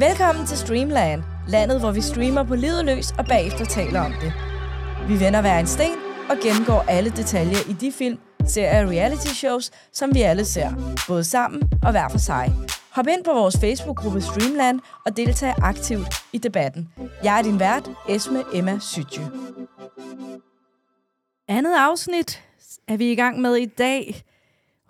Velkommen til Streamland, landet hvor vi streamer på livet løs og bagefter taler om det. Vi vender hver en sten og gennemgår alle detaljer i de film, serier og reality shows, som vi alle ser, både sammen og hver for sig. Hop ind på vores Facebook-gruppe Streamland og deltag aktivt i debatten. Jeg er din vært, Esme Emma Sytje. Andet afsnit er vi i gang med i dag.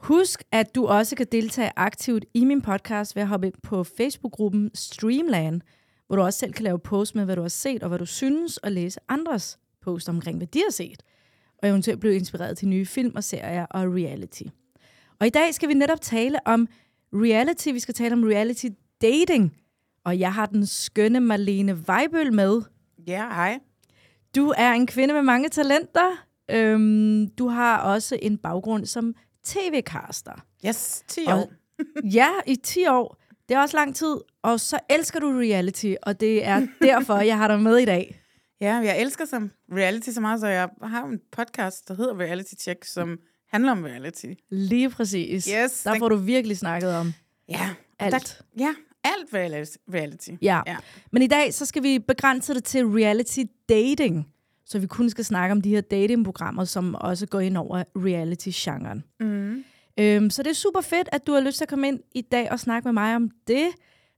Husk, at du også kan deltage aktivt i min podcast ved at hoppe ind på Facebook-gruppen Streamland, hvor du også selv kan lave post med, hvad du har set og hvad du synes, og læse andres post omkring, hvad de har set. Og eventuelt blive inspireret til nye film og serier og reality. Og i dag skal vi netop tale om reality. Vi skal tale om reality dating. Og jeg har den skønne Marlene Weibøl med. Ja, hej. Du er en kvinde med mange talenter. Øhm, du har også en baggrund som tv-caster. Yes, 10 Og- år. Ja, i 10 år. Det er også lang tid. Og så elsker du reality, og det er derfor, jeg har dig med i dag. Ja, jeg elsker som reality så meget, så jeg har en podcast, der hedder Reality Check, som handler om reality. Lige præcis. Yes, Der den- får du virkelig snakket om Ja. og alt. Der, ja, alt reality. Ja. ja. Men i dag, så skal vi begrænse det til reality dating. Så vi kun skal snakke om de her datingprogrammer, som også går ind over reality-genren. Mm. Øhm, så det er super fedt, at du har lyst til at komme ind i dag og snakke med mig om det.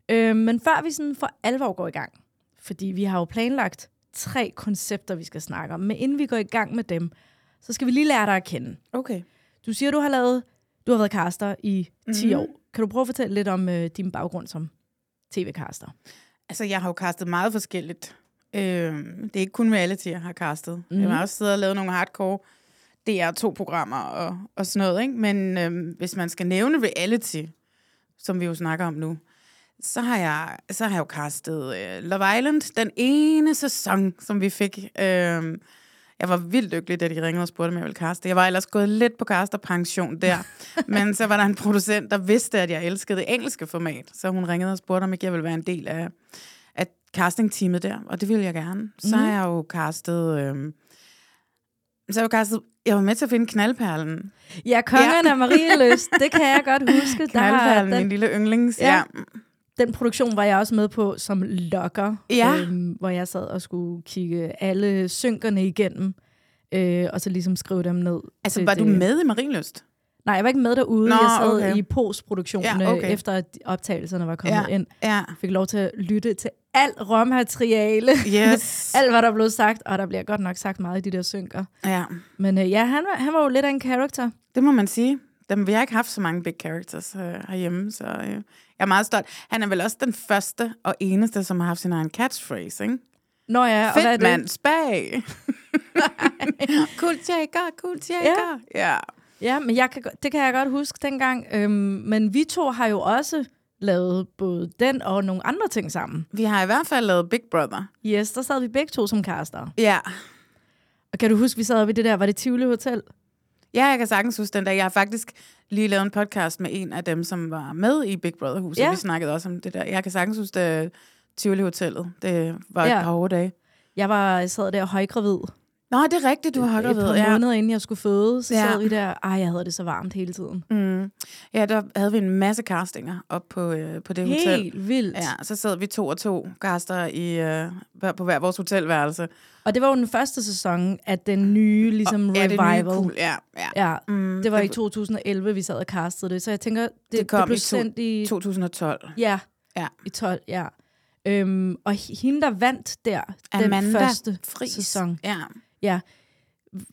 Øhm, men før vi sådan for alvor går i gang, fordi vi har jo planlagt tre koncepter, vi skal snakke om, men inden vi går i gang med dem, så skal vi lige lære dig at kende. Okay. Du siger, du har lavet, du har været caster i 10 Mhm. år. Kan du prøve at fortælle lidt om øh, din baggrund som tv-caster? Altså, jeg har jo castet meget forskelligt. Øhm, det er ikke kun reality, jeg har castet. Mm. Jeg har også siddet og lavet nogle hardcore DR2-programmer og, og sådan noget. Ikke? Men øhm, hvis man skal nævne reality, som vi jo snakker om nu, så har jeg, så har jeg jo castet øh, Love Island, den ene sæson, som vi fik. Øhm, jeg var vildt lykkelig, da de ringede og spurgte, om jeg ville kaste. Jeg var ellers gået lidt på casterpension der. Men så var der en producent, der vidste, at jeg elskede det engelske format. Så hun ringede og spurgte, om ikke jeg ville være en del af castingteamet der. Og det ville jeg gerne. Så har jeg jo castet... Øhm, så har jeg jo castet... Jeg var med til at finde knaldperlen. Ja, Kongen Ja. af Marieløst, det kan jeg godt huske. Der Knaldperlen, min den, lille yndlings. Ja. Ja. den produktion var jeg også med på som lokker, Ja. øhm, hvor jeg sad og skulle kigge alle synkerne igennem, øh, og så ligesom skrive dem ned. Altså, var du det. med i Marienlyst? Nej, jeg var ikke med derude. Nå, jeg sad okay. i postproduktionen, Ja, okay. okay. efter at optagelserne var kommet Ja. ind. Ja. Fik lov til at lytte til alt råmateriale. Yes. alt, hvad der blev sagt, og der bliver godt nok sagt meget i de der synker. ja. Men øh, ja, han var, han var jo lidt af en karakter. Det må man sige. Dem, vi har ikke haft så mange big characters øh, herhjemme, så øh, jeg er meget stolt. Han er vel også den første og eneste, som har haft sin egen catchphrase, ikke? Nå ja, og hvad er Fedt det? mand, spag! cool shaker, cool shaker. Ja. ja. Ja, men jeg kan, det kan jeg godt huske dengang. Øhm, men vi to har jo også lavet både den og nogle andre ting sammen. Vi har i hvert fald lavet Big Brother. Yes, der sad vi begge to som caster. Ja. Og kan du huske, vi sad oppe i det der, var det Tivoli Hotel? Ja, jeg kan sagtens huske den dag. Jeg har faktisk lige lavet en podcast med en af dem, som var med i Big Brother-huset. Ja. Ja. Vi snakkede også om det der. Jeg kan sagtens huske det Tivoli Hotellet. Det var Ja. et par hårde dage. Jeg var jeg sad der højgravid. Nå, det er rigtigt, du har Et hørt par ved. Ja. måneder inden jeg skulle føde, så Ja. sad vi der. Ej, jeg havde det så varmt hele tiden. Mm. Ja, der havde vi en masse castinger op på, øh, på det hotel. Helt vildt. Ja, så sad vi to og to caster i, øh, på hver vores hotelværelse. Og det var jo den første sæson af den nye ligesom, Og- ja, det revival. nye cool. Ja, ja. Ja, Mm, det var i det, 2011, vi sad og castede det. Så jeg tænker, det, det, kom det blev i to- sendt i... 2012. Ja, Ja. i 12, ja. Øhm, og hende, der vandt der, den Amanda første Friis. sæson, Ja. Ja.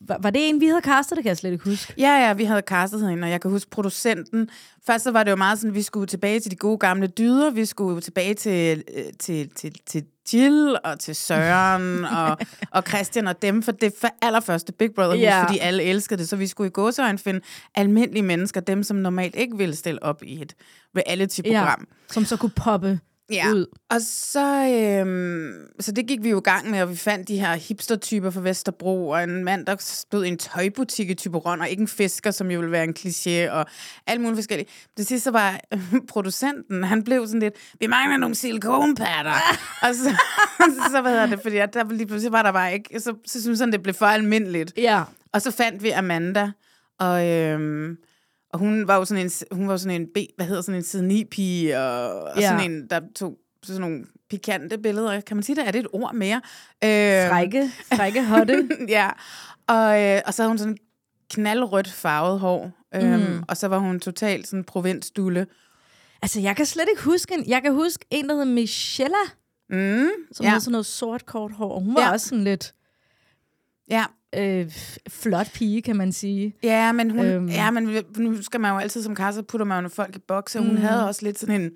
Var, var det en, vi havde castet? Det kan jeg slet ikke huske. ja, ja, vi havde castet hende, og jeg kan huske producenten. Først så var det jo meget sådan, vi skulle tilbage til de gode gamle dyder. Vi skulle tilbage til, øh, til, til, til Jill og til Søren og, og Christian og dem, for det for allerførste Big Brother Ja. fordi alle elskede det. Så vi skulle i gåsøjne finde almindelige mennesker, dem som normalt ikke ville stille op i et reality-program. Som så kunne poppe Ja. ud. Og så, øhm, så det gik vi jo i gang med, og vi fandt de her hipster-typer fra Vesterbro, og en mand, der stod i en tøjbutik i Tyberon, og ikke en fisker, som jo ville være en kliché, og alt muligt forskelligt. Det sidste så var øh, producenten, han blev sådan lidt, vi mangler nogle silikonpatter. og så, så hvad hedder det, fordi at der lige pludselig var der bare ikke, så, så synes han, det blev for almindeligt. Ja. Og så fandt vi Amanda, og, øhm, og hun var jo sådan en, hun var sådan en B, hvad hedder sådan en side 9 pige, og, og Ja. sådan en, der tog sådan nogle pikante billeder. Kan man sige det? Er det et ord mere? Øh, Frække, frække hotte. ja. Og, øh, og så havde hun sådan knaldrødt farvet hår. Øhm, Mm. Og så var hun totalt sådan provinsdulle. altså, jeg kan slet ikke huske en. Jeg kan huske en, der hed Michelle, Mm, som ja, havde sådan noget sort kort hår. og Hun var Ja. også sådan lidt ja. Øh, flot pige, kan man sige. Ja, men, hun, Øhm. ja, men nu skal man jo altid som kasse, putter man jo folk i bokse. Hun Mm. havde også lidt sådan en,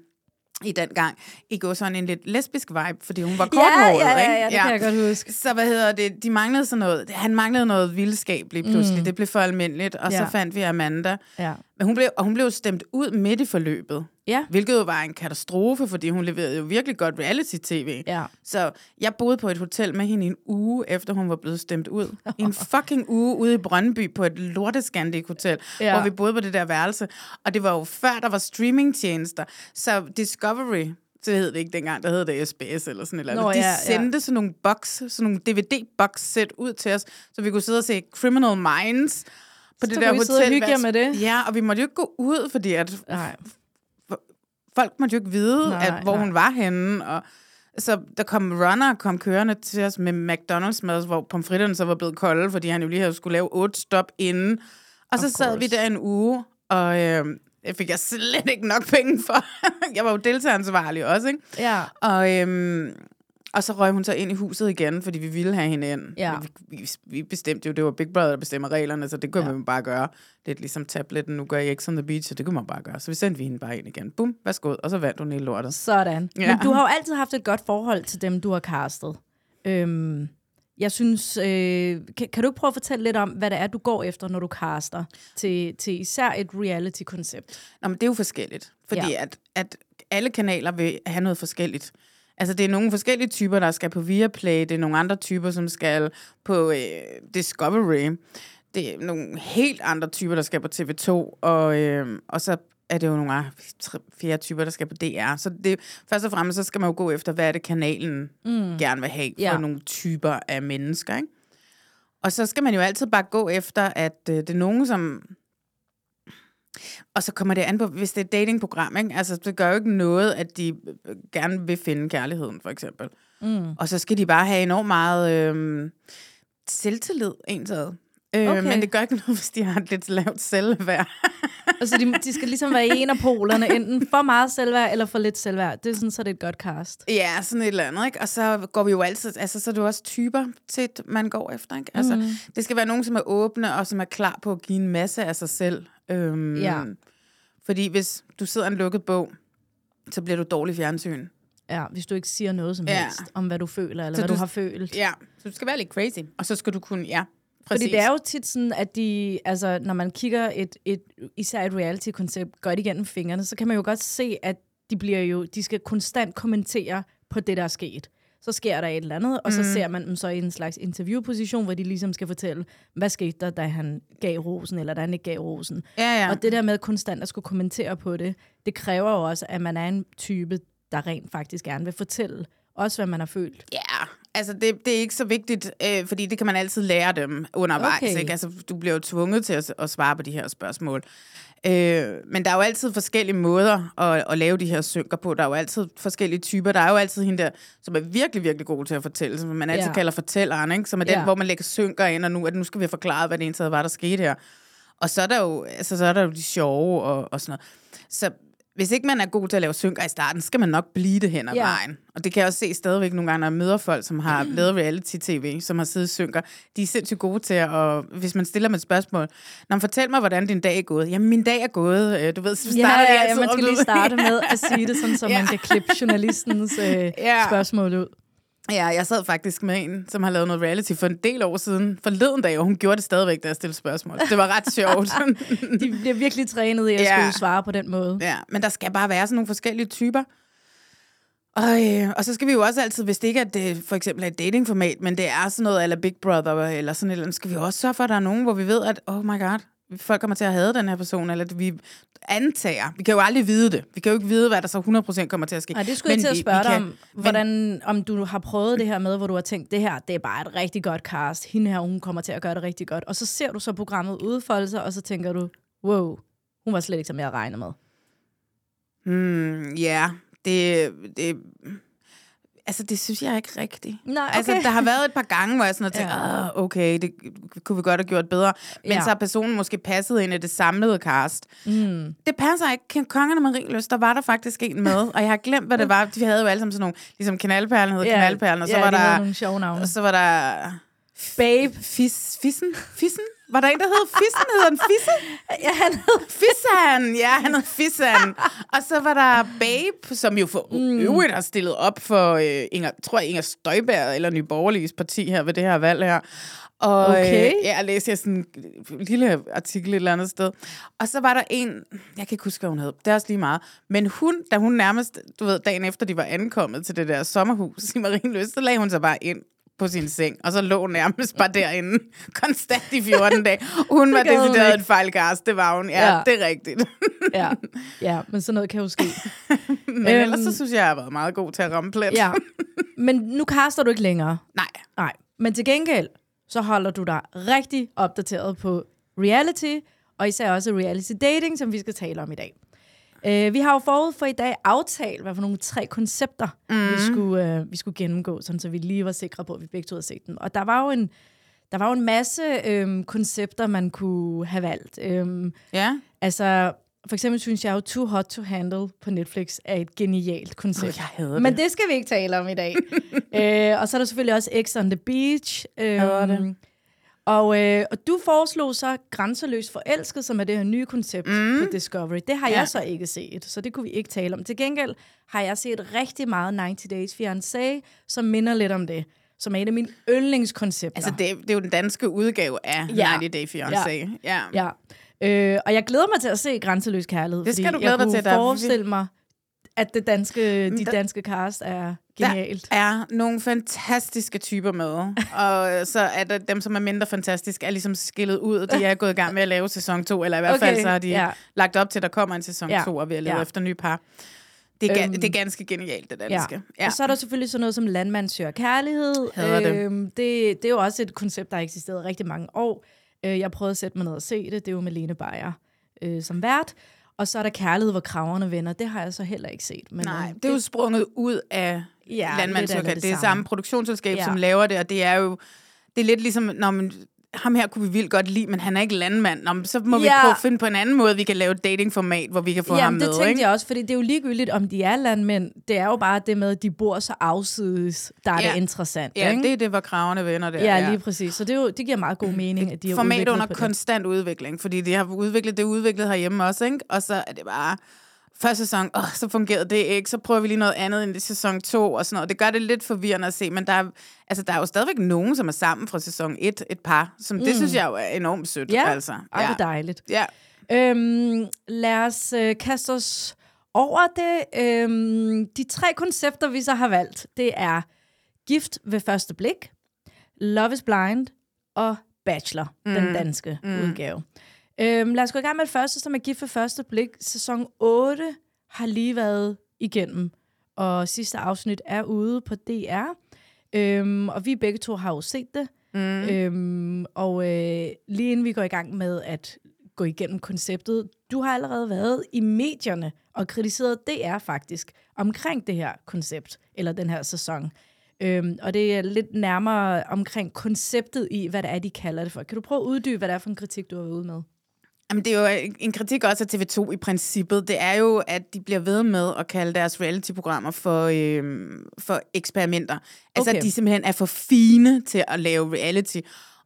i den gang, i går sådan en lidt lesbisk vibe, fordi hun var Ja, korthåret, ja, ja, ikke? ja, det kan jeg godt huske. Så hvad hedder det? De manglede sådan noget. Han manglede noget vildskab lige pludselig. Mm. Det blev for almindeligt. Og ja. Ja. så fandt vi Amanda. Ja. Men hun blev, og hun blev stemt ud midt i forløbet. Ja. Hvilket jo var en katastrofe, fordi hun leverede jo virkelig godt reality-tv. Ja. Så jeg boede på et hotel med hende en uge, efter hun var blevet stemt ud. En fucking uge ude i Brøndby på et lorteskandik hotel, Ja. hvor vi boede på det der værelse. Og det var jo før, der var streamingtjenester. Så Discovery, så hed det ikke dengang, der hed det SBS eller sådan eller. Nå, De ja, ja. sendte sådan nogle box, sådan nogle DVD-box-sæt ud til os, så vi kunne sidde og se Criminal Minds på det der hotel. med det? Ja, og vi måtte jo ikke gå ud, fordi at Nej. folk måtte jo ikke vide, Nej, at, hvor nej. hun var henne. Og så der kom runner kom kørende til os med McDonald's mad, hvor pomfritterne så var blevet kolde, fordi han jo lige havde skulle lave otte stop inden. Og så Of sad vi der en uge, og øh, jeg fik jeg slet ikke nok penge for. jeg var jo deltageransvarlig også, ikke? Ja. Og, øhm, og så røg hun så ind i huset igen, fordi vi ville have hende ind. Ja. Vi, vi, vi bestemte jo, det var Big Brother, der bestemmer reglerne, så det kunne Ja. man bare gøre. Lidt ligesom tabletten, nu gør jeg X on the Beach, så det kunne man bare gøre. Så vi sendte vi hende bare ind igen. Bum, værsgo, og så vandt hun hele lortet. Sådan. Ja. Men du har jo altid haft et godt forhold til dem, du har castet. Øhm, jeg synes, øh, kan, kan du ikke prøve at fortælle lidt om, hvad det er, du går efter, når du caster til, til især et reality-koncept? Nå, men det er jo forskelligt, fordi ja. at, at alle kanaler vil have noget forskelligt. Altså, det er nogle forskellige typer, der skal på Viaplay, det er nogle andre typer, som skal på øh, Discovery. Det er nogle helt andre typer, der skal på TV2, og, øh, og så er det jo nogle tre, fire typer, der skal på DR. Så det, først og fremmest, så skal man jo gå efter, hvad er det, kanalen mm. gerne vil have for ja. nogle typer af mennesker, ikke? Og så skal man jo altid bare gå efter, at øh, det er nogen, som og så kommer det an på, hvis det er et datingprogram, ikke? Altså, det gør jo ikke noget, at de øh, gerne vil finde kærligheden, for eksempel. Mm. Og så skal de bare have enormt meget øh, selvtillid, ensad. Øh, Okay. Men det gør ikke noget, hvis de har et lidt lavt selvværd. Altså, de, de skal ligesom være i en af polerne, enten for meget selvværd eller for lidt selvværd. Det er sådan, så det er et godt cast. ja, sådan et eller andet, ikke? Og så går vi jo altid, altså så er det jo også typer til, man går efter, ikke? Altså, mm. det skal være nogen, som er åbne, og som er klar på at give en masse af sig selv. Øhm, Ja. Fordi hvis du sidder i en lukket bog, så bliver du dårlig fjernsyn. Ja, hvis du ikke siger noget som Ja. helst om, hvad du føler, eller Så hvad du, du- har følt. Ja, så du skal være lidt crazy. Og så skal du kunne, ja, præcis. Fordi det er jo tit sådan, at de, altså, når man kigger et, et, især et reality-koncept godt igennem fingrene, så kan man jo godt se, at de bliver jo, de skal konstant kommentere på det, der er sket. Så sker der et eller andet, og så Mm. ser man dem så i en slags interviewposition, hvor de ligesom skal fortælle, hvad skete der, da han gav rosen, eller da han ikke gav rosen. Ja, ja. Og det der med konstant at skulle kommentere på det, det kræver jo også, at man er en type, der rent faktisk gerne vil fortælle, også hvad man har følt. Ja, altså det, det er ikke så vigtigt, øh, fordi det kan man altid lære dem undervejs. Okay. Ikke? Altså, du bliver jo tvunget til at, at svare på de her spørgsmål. Øh, men der er jo altid forskellige måder at, at lave de her synker på. Der er jo altid forskellige typer. Der er jo altid hende der, som er virkelig, virkelig god til at fortælle, som man altid Ja. ja. kalder fortælleren, ikke? som er den, Ja. hvor man lægger synker ind, og nu, at nu skal vi have forklaret, hvad det egentlig var, der skete her. Og så er der jo, altså, så er der jo de sjove og, og sådan noget. Så hvis ikke man er god til at lave synker i starten, skal man nok blive det hen ad Ja. ja. vejen. Og det kan jeg også se stadigvæk nogle gange, når jeg møder folk, som har lavet reality-tv, som har siddet synker. De er sindssygt gode til at, hvis man stiller dem et spørgsmål, Nå, men fortæl mig, hvordan din dag er gået. Jamen, min dag er gået. Øh, Du ved, så Ja, starter ja, ja, altid, man skal lige starte med at sige det, sådan, så Ja. man kan klippe journalistens øh, Ja. spørgsmål ud. Ja, jeg sad faktisk med en, som har lavet noget reality for en del år siden, forleden dag, og hun gjorde det stadigvæk, da jeg stillede spørgsmål. Det var ret sjovt. De bliver virkelig trænet i at Ja. skulle svare på den måde. Ja, men der skal bare være sådan nogle forskellige typer. Og, øh, og så skal vi jo også altid, hvis det ikke er det, for eksempel er et datingformat, men det er sådan noget eller Big Brother eller sådan et eller andet, skal vi også sørge for, at der er nogen, hvor vi ved, at oh my god, folk kommer til at have den her person, eller at vi antager. Vi kan jo aldrig vide det. Vi kan jo ikke vide, hvad der så 100% kommer til at ske. Nej, det skulle jeg Men til at vi- spørge vi dig kan- om, hvordan, om du har prøvet det her med, hvor du har tænkt, det her, det er bare et rigtig godt cast. Hende her, hun kommer til at gøre det rigtig godt. Og så ser du så programmet udfolde sig, og så tænker du, wow, hun var slet ikke, som jeg regnet med. Hmm, ja, det, det, altså det synes jeg ikke rigtigt. Nej, okay. Altså, der har været et par gange, hvor jeg sådan har tænkt, Ja. ja. okay, det kunne vi godt have gjort bedre. Men Ja. så har personen måske passet ind i det samlede cast. Mm. Det passer ikke. Kongerne Marieløs, der var der faktisk en med, og jeg har glemt, hvad det var. De havde jo alle sammen sådan nogle, ligesom Kanalperlen hed Ja, Kanalperlen, og så ja, var de havde der, nogle sjove navne. og så var der Babe. Fis, Fissen? Fissen? Var der en, der hed Fissen? Hed han Fissen? Ja, han hed... Fissan! Ja, han hed Fissan. og så var der Babe, som jo for mm. øvrigt har stillet op for, øh, Inger, tror jeg, Inger Støjberg eller Nye Borgerliges parti her ved det her valg her. Og Okay. øh, ja, jeg læste jeg sådan en lille artikel et eller andet sted. Og så var der en, jeg kan ikke huske, hvad hun hed, det er også lige meget. Men hun, da hun nærmest, du ved, dagen efter de var ankommet til det der sommerhus i Marienløs, så lagde hun sig bare ind på sin seng, og så lå hun nærmest bare derinde konstant i 14 dage. Hun var decideret et fejlkast, det var hun. Ja, Ja. ja. det er rigtigt. Ja, ja, men sådan noget kan jo ske. Men Øhm. ellers så synes jeg, jeg har været meget god til at ramme plet. Ja. Men nu kaster du ikke længere. Nej. Nej. Men til gengæld, så holder du dig rigtig opdateret på reality, og især også reality dating, som vi skal tale om i dag. Uh, vi har jo forud for i dag aftalt, hvad for nogle tre koncepter, mm. vi, skulle, uh, vi skulle gennemgå, sådan, så vi lige var sikre på, at vi begge to havde set dem. Og der var jo en, der var jo en masse øhm, koncepter, man kunne have valgt. Øhm, Ja. altså, for eksempel synes jeg jo, Too Hot to Handle på Netflix er et genialt koncept. Oh, jeg hader Men det. det skal vi ikke tale om i dag. øh, og så er der selvfølgelig også X on the Beach. Øh, Hader det. Og, øh, og du foreslog så Grænseløs Forelsket, som er det her nye koncept mm. på Discovery. Det har ja. Jeg så ikke set, så det kunne vi ikke tale om. Til gengæld har jeg set rigtig meget 90 Days Fiancé, som minder lidt om det. Som er et af mine yndlingskoncepter. Altså, det, er- det er jo den danske udgave af Ja. ja. 90 Day Fiancé. Ja. ja. Ja. Øh, og jeg glæder mig til at se Grænseløs Kærlighed. Det skal fordi du glæde jeg dig kunne til, der er forestille mig, at det danske, de danske cast er Der genialt. er nogle fantastiske typer med, og så er der dem, som er mindre fantastiske, er ligesom skillet ud. De er gået i gang med at lave sæson 2, eller i hvert Okay, fald så har de ja. ja. lagt op til, at der kommer en sæson Ja, 2, og vi har levet ja. ja. efter nye par. Det er, Øhm, det er ganske genialt, det Ja. danske. ja. Og så er der selvfølgelig sådan noget som Landmand søger kærlighed. Hader det. Øhm, det. Det er jo også et koncept, der har eksisteret rigtig mange år. Øh, jeg prøvede at sætte mig ned og se det. Det er jo med Lene Beyer øh, som vært. Og så er der Kærlighed, hvor kraverne vender. Det har jeg så heller ikke set. Men, Nej, øh, det er jo sprunget ud af Ja, af Det, det er samme. produktionsselskab, ja. som laver det, og det er jo det er lidt ligesom, når man, ham her kunne vi vildt godt lide, men han er ikke landmand. Nå, så må ja. vi prøve at finde på en anden måde, vi kan lave et datingformat, hvor vi kan få ham Jamen, med. det tænkte ikke? jeg også, fordi det er jo ligegyldigt, om de er landmænd. Det er jo bare det med, at de bor så afsides, der er Ja. det interessant. Ja, ikke? det er det, hvor kravene vender der. ja, lige præcis. Så det, er jo, det giver meget god mening, at de har Format under på det. konstant udvikling, fordi de har udviklet det udviklet herhjemme også, ikke? Og så er det bare første sæson, åh, så fungerede det ikke, så prøver vi lige noget andet end i sæson 2 og sådan noget. Det gør det lidt forvirrende at se, men der er, altså, der er jo stadigvæk nogen, som er sammen fra sæson 1, et par, som det synes jeg jo er enormt sødt, Mm. Ja, altså. Ej, hvor dejligt. Ja. Øhm, lad os øh, kaste os over det. Øhm, de tre koncepter, vi så har valgt, det er Gift ved første blik, Love is Blind og Bachelor, mm. den danske mm. udgave. Øhm, lad os gå i gang med det første, som er Gift ved første blik. Sæson 8 har lige været igennem, og sidste afsnit er ude på DR. Øhm, og vi begge to har jo set det. Mm. Øhm, og øh, lige inden vi går i gang med at gå igennem konceptet, du har allerede været i medierne og kritiseret DR faktisk omkring det her koncept, eller den her sæson. Øhm, og det er lidt nærmere omkring konceptet i, hvad det er, de kalder det for. Kan du prøve at uddybe, hvad det er for en kritik, du har været ude med? Jamen, det er jo en kritik også af TV2 i princippet. Det er jo, at de bliver ved med at kalde deres reality-programmer for, øhm, for eksperimenter. Altså, Okay. at de simpelthen er for fine til at lave reality.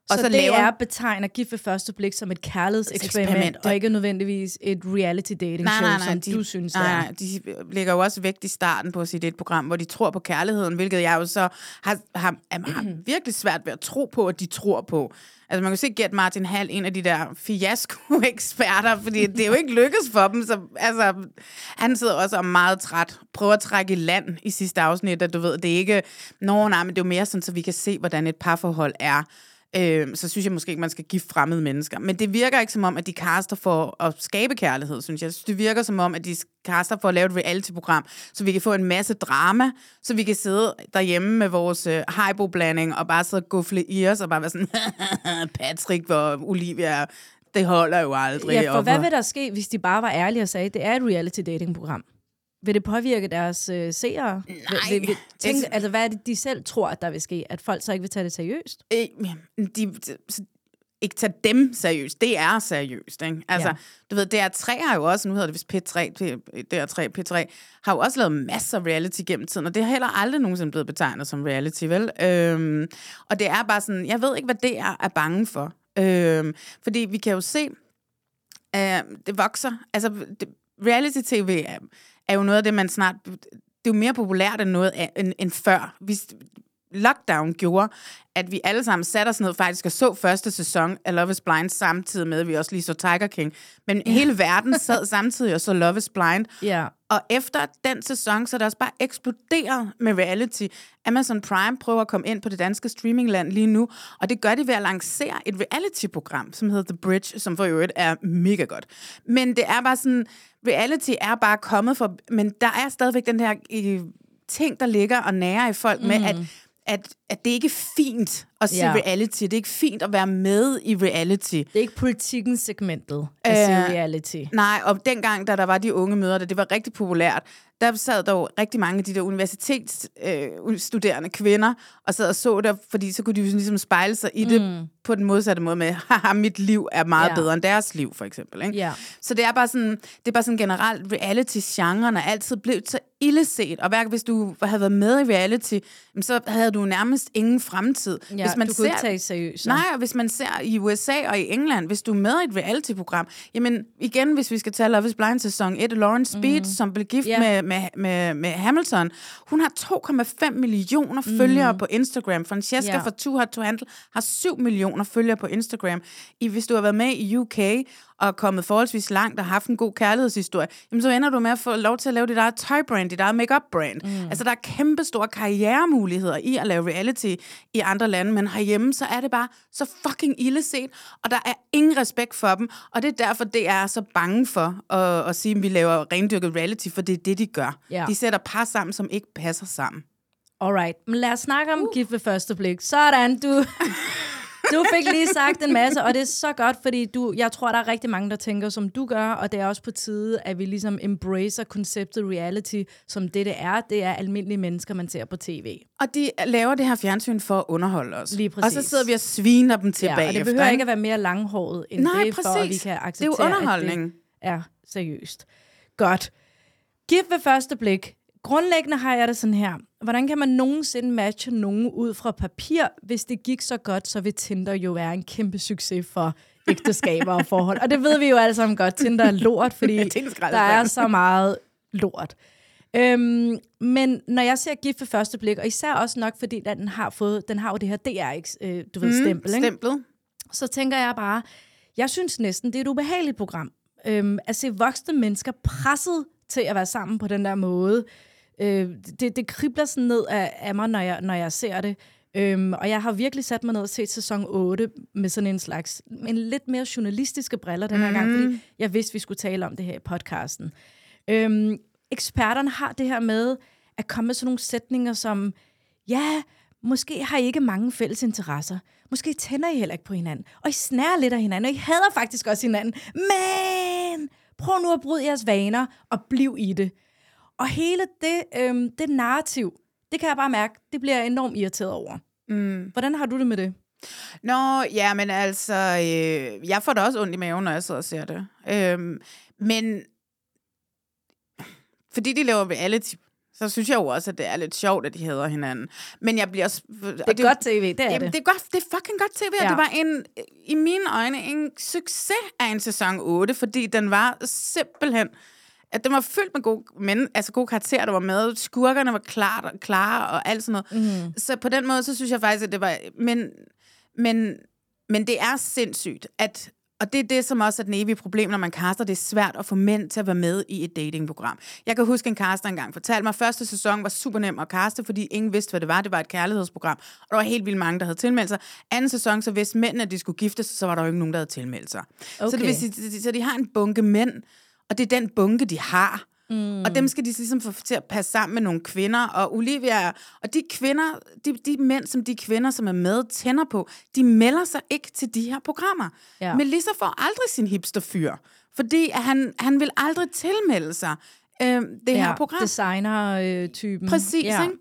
Og så, så, så laver... det er betegner gift ved første blik som et kærlighedseksperiment, Eksperiment. og ikke nødvendigvis et reality dating Nej, show, nej, nej, som de, du synes, nej, det nej, de lægger jo også vægt i starten på sit et program, hvor de tror på kærligheden, hvilket jeg jo så har, har, har, har virkelig svært ved at tro på, at de tror på. Altså man kan se Gert Martin Hall, en af de der fiasko-eksperter, fordi det er jo ikke lykkes for dem. Så, altså, han sidder også og meget træt, prøver at trække i land i sidste afsnit, at du ved, det er ikke, nå nej, men det er jo mere sådan, så vi kan se, hvordan et parforhold er. Øh, så synes jeg måske ikke, man skal give fremmede mennesker. Men det virker ikke som om, at de kaster for at skabe kærlighed, synes jeg. Det virker som om, at de kaster for at lave et reality-program, så vi kan få en masse drama, så vi kan sidde derhjemme med vores øh, Haibo-blanding og bare sidde og gufle i os og bare være sådan, Patrick og Olivia, det holder jo aldrig. Ja, for og hvad vil der ske, hvis de bare var ærlige og sagde, det er et reality dating program? Vil det påvirke deres øh, seere? Nej. Vil, vil, vil, tænk, Altså- altså, hvad er det, de selv tror, at der vil ske? At folk så ikke vil tage det seriøst? Øh, de, de, ikke tage dem seriøst. Det er seriøst, ikke? Altså, Ja. du ved, DR3 har jo også, nu hedder det vist P3, P- DR3, P3, har jo også lavet masser af reality gennem tiden, og det har heller aldrig nogensinde blevet betegnet som reality, vel? Øhm, og det er bare sådan, jeg ved ikke, hvad det er, er bange for. Øhm, fordi vi kan jo se, øh, det vokser. Altså, det, reality-tv er, er jo noget af det, man snart... Det er jo mere populært end noget af, end, end før. Vi, lockdown gjorde, at vi alle sammen satte os ned faktisk og så første sæson af Love is Blind samtidig med, at vi også lige så Tiger King. Men hele verden sad samtidig og så Love is Blind. Ja. Og efter den sæson, så er det også bare eksploderet med reality. Amazon Prime prøver at komme ind på det danske streamingland lige nu, og det gør de ved at lancere et reality-program, som hedder The Bridge, som for øvrigt er mega godt. Men det er bare sådan, reality er bare kommet for, men der er stadigvæk den her øh, ting, der ligger og nærer i folk mm. med, at at, at det ikke er fint at sige Ja. reality. Det er ikke fint at være med i reality. Det er ikke politikken segmentet af Øh, øh, reality. Nej, og dengang, da der var de unge møder, det var rigtig populært, der sad der jo rigtig mange af de der universitetsstuderende øh, studerende kvinder, og sad og så der, fordi så kunne de jo ligesom spejle sig i det mm. på den modsatte måde med, haha, mit liv er meget Ja. bedre end deres liv, for eksempel. Ikke? Ja. Så det er bare sådan, det er bare sådan generelt, reality-genren er altid blevet så illeset, og hver hvis du havde været med i reality, så havde du nærmest ingen fremtid. Ja, hvis man du kunne ikke tage seriøst. Nej, og hvis man ser i USA og i England, hvis du er med i et reality-program, jamen igen, hvis vi skal tage Love is Blind sæson 1, Lauren Speed, mm. som blev gift yeah. med, med, med, med Hamilton, hun har 2,5 millioner følgere på Instagram. Francesca Ja. fra Too Hot to Handle har 7 millioner følgere på Instagram. I, hvis du har været med i UK og er kommet forholdsvis langt og har haft en god kærlighedshistorie, jamen så ender du med at få lov til at lave dit eget tøjbrand, dit eget makeup-brand. Mm. Altså, der er kæmpe store karrieremuligheder i at lave reality i andre lande, men herhjemme, så er det bare så fucking illeset, og der er ingen respekt for dem, og det er derfor, det er så bange for at, at sige, at vi laver rendyrket reality, for det er det, de gør. Ja. De sætter par sammen, som ikke passer sammen. Alright, men lad os snakke om uh. gift ved første blik. Sådan, du, du fik lige sagt en masse, og det er så godt, fordi du, jeg tror, der er rigtig mange, der tænker, som du gør, og det er også på tide, at vi ligesom embracer konceptet reality, som det, det er. Det er almindelige mennesker, man ser på tv. Og de laver det her fjernsyn for at underholde os. Lige Og præcis. så sidder vi og sviner dem tilbage Ja, og det efter, behøver ikke at være mere langhåret end Nej, det, for at vi præcis. kan Det er jo acceptere, underholdning. at det er seriøst. Godt. Gift ved første blik. Grundlæggende har jeg det sådan her. Hvordan kan man nogensinde matche nogen ud fra papir, hvis det gik så godt, så vil Tinder jo være en kæmpe succes for ægteskaber og forhold. Og det ved vi jo alle sammen godt. Tinder er lort, fordi er der er så meget lort. Øhm, men når jeg ser gift ved første blik, og især også nok, fordi den har fået, den har jo det her DR, øh, du ved, stempel, ikke? Stemplet. så tænker jeg bare, jeg synes næsten, det er et ubehageligt program. Øhm, at se voksne mennesker presset til at være sammen på den der måde. Øh, det, det kribler sådan ned af, af mig, når jeg, når jeg ser det. Øhm, og jeg har virkelig sat mig ned og set sæson 8 med sådan en slags, en lidt mere journalistiske briller den her mm. gang, fordi jeg vidste, vi skulle tale om det her i podcasten. Øhm, eksperterne har det her med at komme med sådan nogle sætninger som, ja, måske har I ikke mange fælles interesser. Måske tænder I heller ikke på hinanden. Og I snærer lidt af hinanden, og I hader faktisk også hinanden. Men prøv nu at bryde jeres vaner og bliv i det. Og hele det, øhm, det narrativ, det kan jeg bare mærke, det bliver jeg enormt irriteret over. Mm. Hvordan har du det med det? Nå, ja, men altså, øh, jeg får da også ondt i maven, når jeg sidder og ser det. Øhm, men fordi de laver reality, så synes jeg jo også, at det er lidt sjovt, at de hader hinanden. Men jeg bliver også... Det er godt tv, det er Jamen, det. det er, godt, det er fucking godt tv, ja. Ja. det var en, i mine øjne en succes af en sæson 8, fordi den var simpelthen at den var fyldt med gode, men, altså gode karakterer, der var med. Skurkerne var klart, klare og alt sådan noget. Mm. Så på den måde, så synes jeg faktisk, at det var... Men, men, men det er sindssygt, at... Og det er det, som også er den evige problem, når man kaster. Det er svært at få mænd til at være med i et datingprogram. Jeg kan huske, en caster engang fortalte mig, at første sæson var super nem at kaste, fordi ingen vidste, hvad det var. Det var et kærlighedsprogram, og der var helt vildt mange, der havde tilmeldt sig. Anden sæson, så vidste mændene, de skulle giftes, så var der jo ikke nogen, der havde tilmeldt sig. Okay. Så, det vil sige, så de har en bunke mænd, og det er den bunke, de har. Mm. Og dem skal de ligesom få til at passe sammen med nogle kvinder. Og Olivia, og de kvinder, de, de mænd, som de kvinder, som er med, tænder på, de melder sig ikke til de her programmer. Ja. Melissa får aldrig sin hipsterfyr, fordi at han, han vil aldrig tilmelde sig. øh, det ja, her program. Designer-typen. Præcis, ja. ikke?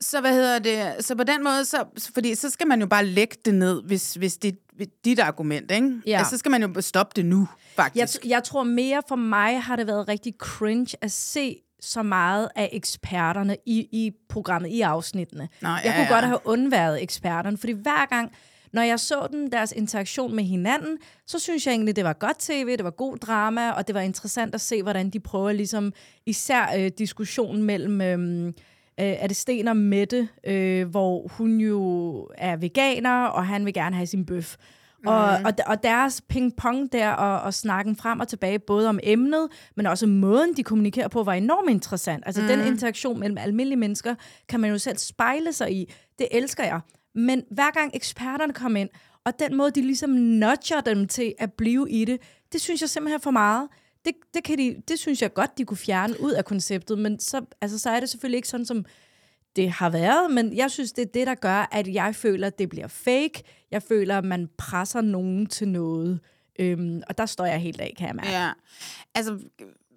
Så hvad hedder det? Så på den måde, så, fordi så skal man jo bare lægge det ned, hvis, hvis det er dit argument, ikke? Ja. Altså, så skal man jo stoppe det nu, Jeg, faktisk. jeg tror mere for mig har det været rigtig cringe at se så meget af eksperterne i, i programmet, i afsnittene. Nå, ja, jeg kunne ja. godt have undværet eksperterne, fordi hver gang, når jeg så dem, deres interaktion med hinanden, så synes jeg egentlig, det var godt tv, det var god drama, og det var interessant at se, hvordan de prøver ligesom, især øh, diskussionen mellem... Øh, øh, er det Sten og Mette, øh, hvor hun jo er veganer, og han vil gerne have sin bøf. Og, Mhm. og, og deres ping-pong der, og, og snakken frem og tilbage, både om emnet, men også måden, de kommunikerer på, var enormt interessant. Altså mm. den interaktion mellem almindelige mennesker, kan man jo selv spejle sig i. Det elsker jeg. Men hver gang eksperterne kommer ind, og den måde, de ligesom nudger dem til at blive i det, det synes jeg simpelthen er for meget. Det, det, kan de, det synes jeg godt, de kunne fjerne ud af konceptet, men så, altså, så er det selvfølgelig ikke sådan, som det har været, men jeg synes, det er det, der gør, at jeg føler, at det bliver fake. Jeg føler, at man presser nogen til noget. Øhm, og der står jeg helt af, kan jeg mærke. Ja. Altså,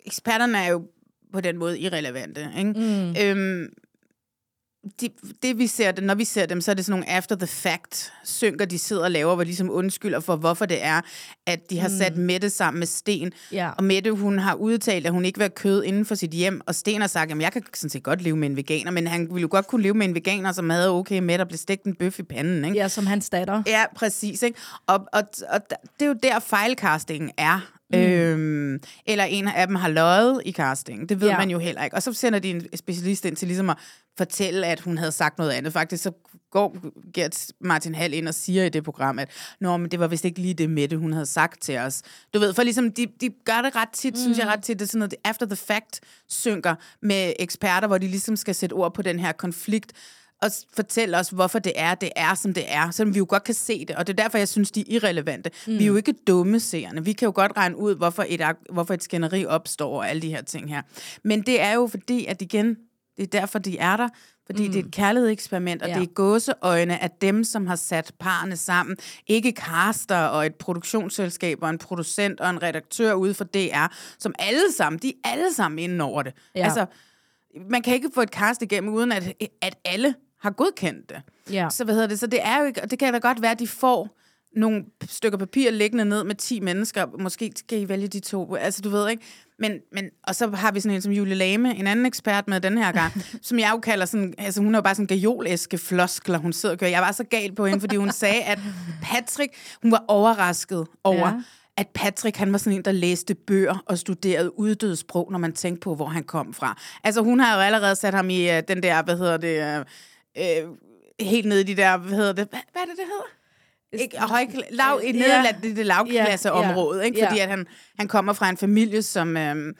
eksperterne er jo på den måde irrelevante, ikke? Mm. Øhm, de, det vi ser når vi ser dem, så er det sådan nogle after the fact synker, de sidder og laver, hvor ligesom undskylder for, hvorfor det er, at de har sat Mette sammen med Sten. Ja. Og Mette, hun har udtalt, at hun ikke vil have kød inden for sit hjem, og Sten har sagt, at jeg kan sådan set godt leve med en veganer, men han ville jo godt kunne leve med en veganer, som havde okay med, at blev stegt en bøf i panden, ikke? Ja, som hans datter. Ja, præcis. Ikke? Og, og, og det er jo der, fejlcastingen er. Mm. Øhm, eller en af dem har løjet i casting. Det ved Ja. man jo heller ikke. Og så sender de en specialist ind til ligesom at fortælle, at hun havde sagt noget andet. Faktisk så går Gert Martin Hall ind og siger i det program, at Nå, men det var vist ikke lige det Mette, hun havde sagt til os. Du ved, for ligesom, de, de gør det ret tit, mm. synes jeg ret tit, det er sådan noget, after the fact synker med eksperter, hvor de ligesom skal sætte ord på den her konflikt, og fortælle os, hvorfor det er, det er, som det er, selvom vi jo godt kan se det, og det er derfor, jeg synes, de er irrelevante. Mm. Vi er jo ikke dumme seerne. Vi kan jo godt regne ud, hvorfor et, hvorfor et skænderi opstår, og alle de her ting her. Men det er jo fordi, at igen, det er derfor, de er der, fordi mm. det er et kærlighedseksperiment, og Ja. det er gåseøjne af dem, som har sat parerne sammen. Ikke caster og et produktionsselskab og en producent og en redaktør ude for DR, som alle sammen, de er alle sammen inde over det. Ja. Altså, man kan ikke få et cast igennem, uden at, at alle har godkendt det. Ja. Så hvad hedder det? Så det er jo ikke, og det kan da godt være, at de får nogle stykker papir liggende ned med 10 mennesker. Måske skal I vælge de to. Altså, du ved ikke. Men, men, og så har vi sådan en som Julie Lame, en anden ekspert med den her gang, som jeg jo kalder sådan, altså hun er jo bare sådan gajolæske floskler, hun sidder og kører. Jeg var så gal på hende, fordi hun sagde, at Patrick, hun var overrasket over, ja. at Patrick, han var sådan en, der læste bøger og studerede uddøde sprog, når man tænkte på, hvor han kom fra. Altså, hun har jo allerede sat ham i uh, den der, hvad hedder det, uh, uh, helt nede i de der, hvad hedder det, hvad, hvad er det, det hedder? Ikke, høj, lav, i Ja. nederland, det, det lavklasseområde, Ja, ja. ikke? Fordi Ja. at han, han kommer fra en familie, som, øhm,